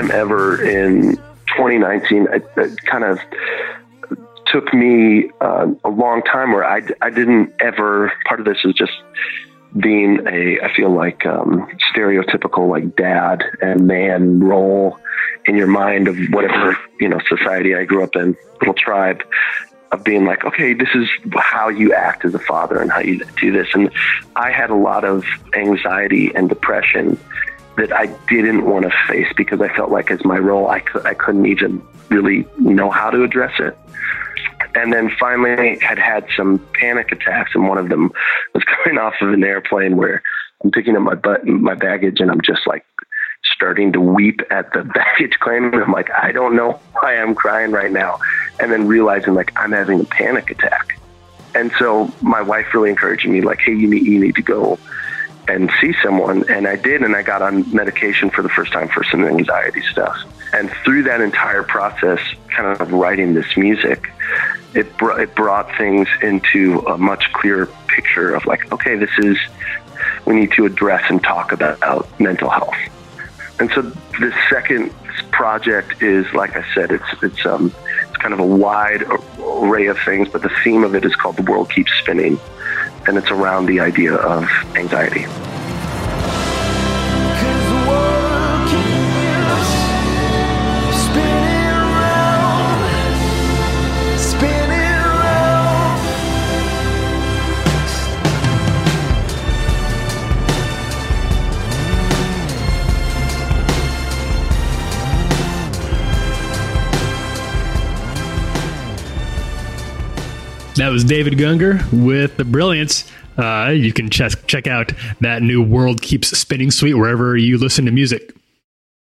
Time ever in 2019. It, it kind of took me uh, a long time where I, I didn't ever, part of this is just being a, I feel like um, stereotypical like dad and man role in your mind of whatever you know society I grew up in, little tribe of being like, okay, this is how you act as a father and how you do this. And I had a lot of anxiety and depression that I didn't want to face because I felt like as my role, I, cou- I couldn't even really know how to address it. And then finally had had some panic attacks. And one of them was coming off of an airplane where I'm picking up my butt, my baggage and I'm just like starting to weep at the baggage claim. And I'm like, I don't know why I'm crying right now. And then realizing like I'm having a panic attack. And so my wife really encouraged me, like, hey, you need, you need to go and see someone. And I did. And I got on medication for the first time for some anxiety stuff. And through that entire process, kind of writing this music, it, br- it brought things into a much clearer picture of like, okay, this is, we need to address and talk about mental health. And so the second project is, like I said, it's it's um it's kind of a wide array of things, but the theme of it is called "The World Keeps Spinning," and it's around the idea of anxiety. That was David Gungor with the Brilliance. Uh, you can check check out that new World Keeps Spinning suite wherever you listen to music.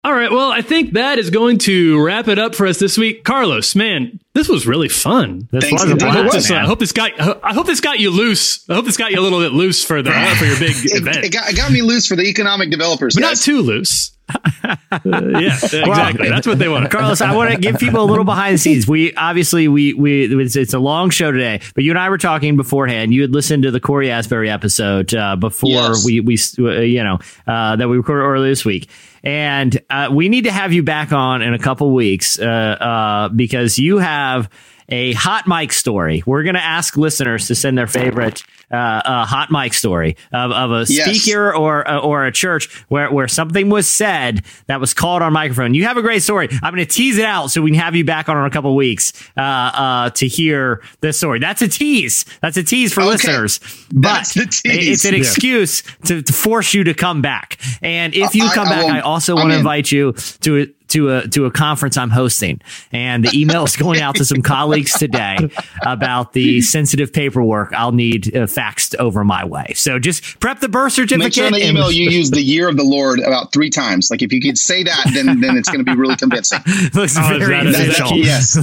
All right, well, I think that is going to wrap it up for us this week. Carlos, man, this was really fun. This Thanks, was a indeed. I hope, blast, this, I hope this got I hope this got you loose. I hope this got you a little bit loose for the for your big It, event, it got, it got me loose for the economic developers. but not too loose. Uh, yeah, exactly. That's what they want. Carlos, I want to give people a little behind the scenes. We obviously we we it's, it's a long show today, but you and I were talking beforehand. You had listened to the Cory Asbury episode uh, before Yes. we we uh, you know uh, that we recorded earlier this week, and uh, we need to have you back on in a couple weeks uh, uh, because you have a hot mic story. We're going to ask listeners to send their favorite uh, uh, hot mic story of, of a Yes. speaker or uh, or a church where where something was said that was called on microphone. You have a great story. I'm going to tease it out so we can have you back on in a couple weeks uh, uh, to hear this story. That's a tease. That's a tease for Okay. listeners. But tease. it's an Yeah. excuse to, to force you to come back. And if you I- come I back, will- I also want to invite you to a, to a to a conference I'm hosting, and the email is going out to some colleagues today about the sensitive paperwork I'll need uh, faxed over my way. So just prep the birth certificate. Make sure in the and- email you use the year of the Lord about three times. Like if you could say that, then then it's going to be really convincing. looks Oh, very that- is that- official. yes.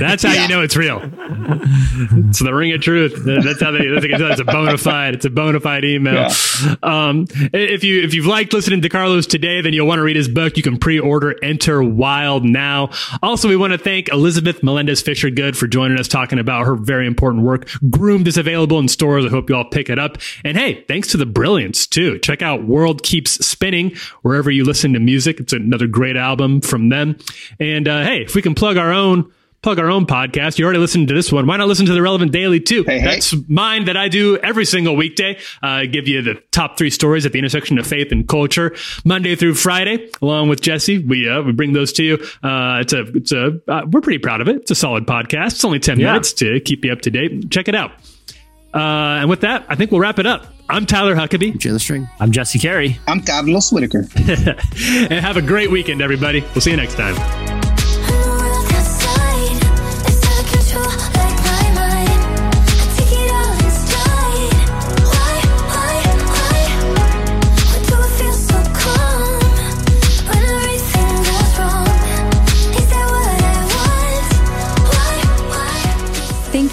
That's how Yeah. you know it's real. It's the ring of truth. That's how they. That's how they can tell it's a bona fide. It's a bona fide email. Um, if you if you've liked listening to Carlos today, then you'll want to read his book. You can pre-order Enter Wild now. Also, we want to thank Elizabeth Melendez Fisher Good for joining us, talking about her very important work. Groomed is available in stores. I hope you all pick it up. And hey, thanks to the Brilliance too. Check out World Keeps Spinning wherever you listen to music. It's another great album from them. And uh, hey, if we can plug our own plug our own podcast. You already listened to this one. Why not listen to the Relevant Daily too? Hey, hey. That's mine that I do every single weekday. Uh, give you the top three stories at the intersection of faith and culture, Monday through Friday, along with Jesse. We uh, we bring those to you. Uh, it's a it's a uh, we're pretty proud of it. It's a solid podcast. It's only ten Yeah. minutes to keep you up to date. Check it out. Uh, and with that, I think we'll wrap it up. I'm Tyler Huckabee, Jay the String. I'm Jesse Carey. I'm Carlos Whittaker. and have a great weekend, everybody. We'll see you next time.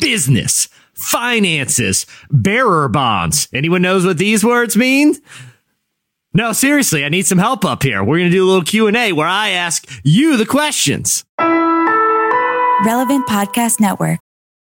Business, finances, bearer bonds. Anyone knows what these words mean? No, seriously, I need some help up here. We're going to do a little Q&A where I ask you the questions. Relevant Podcast Network.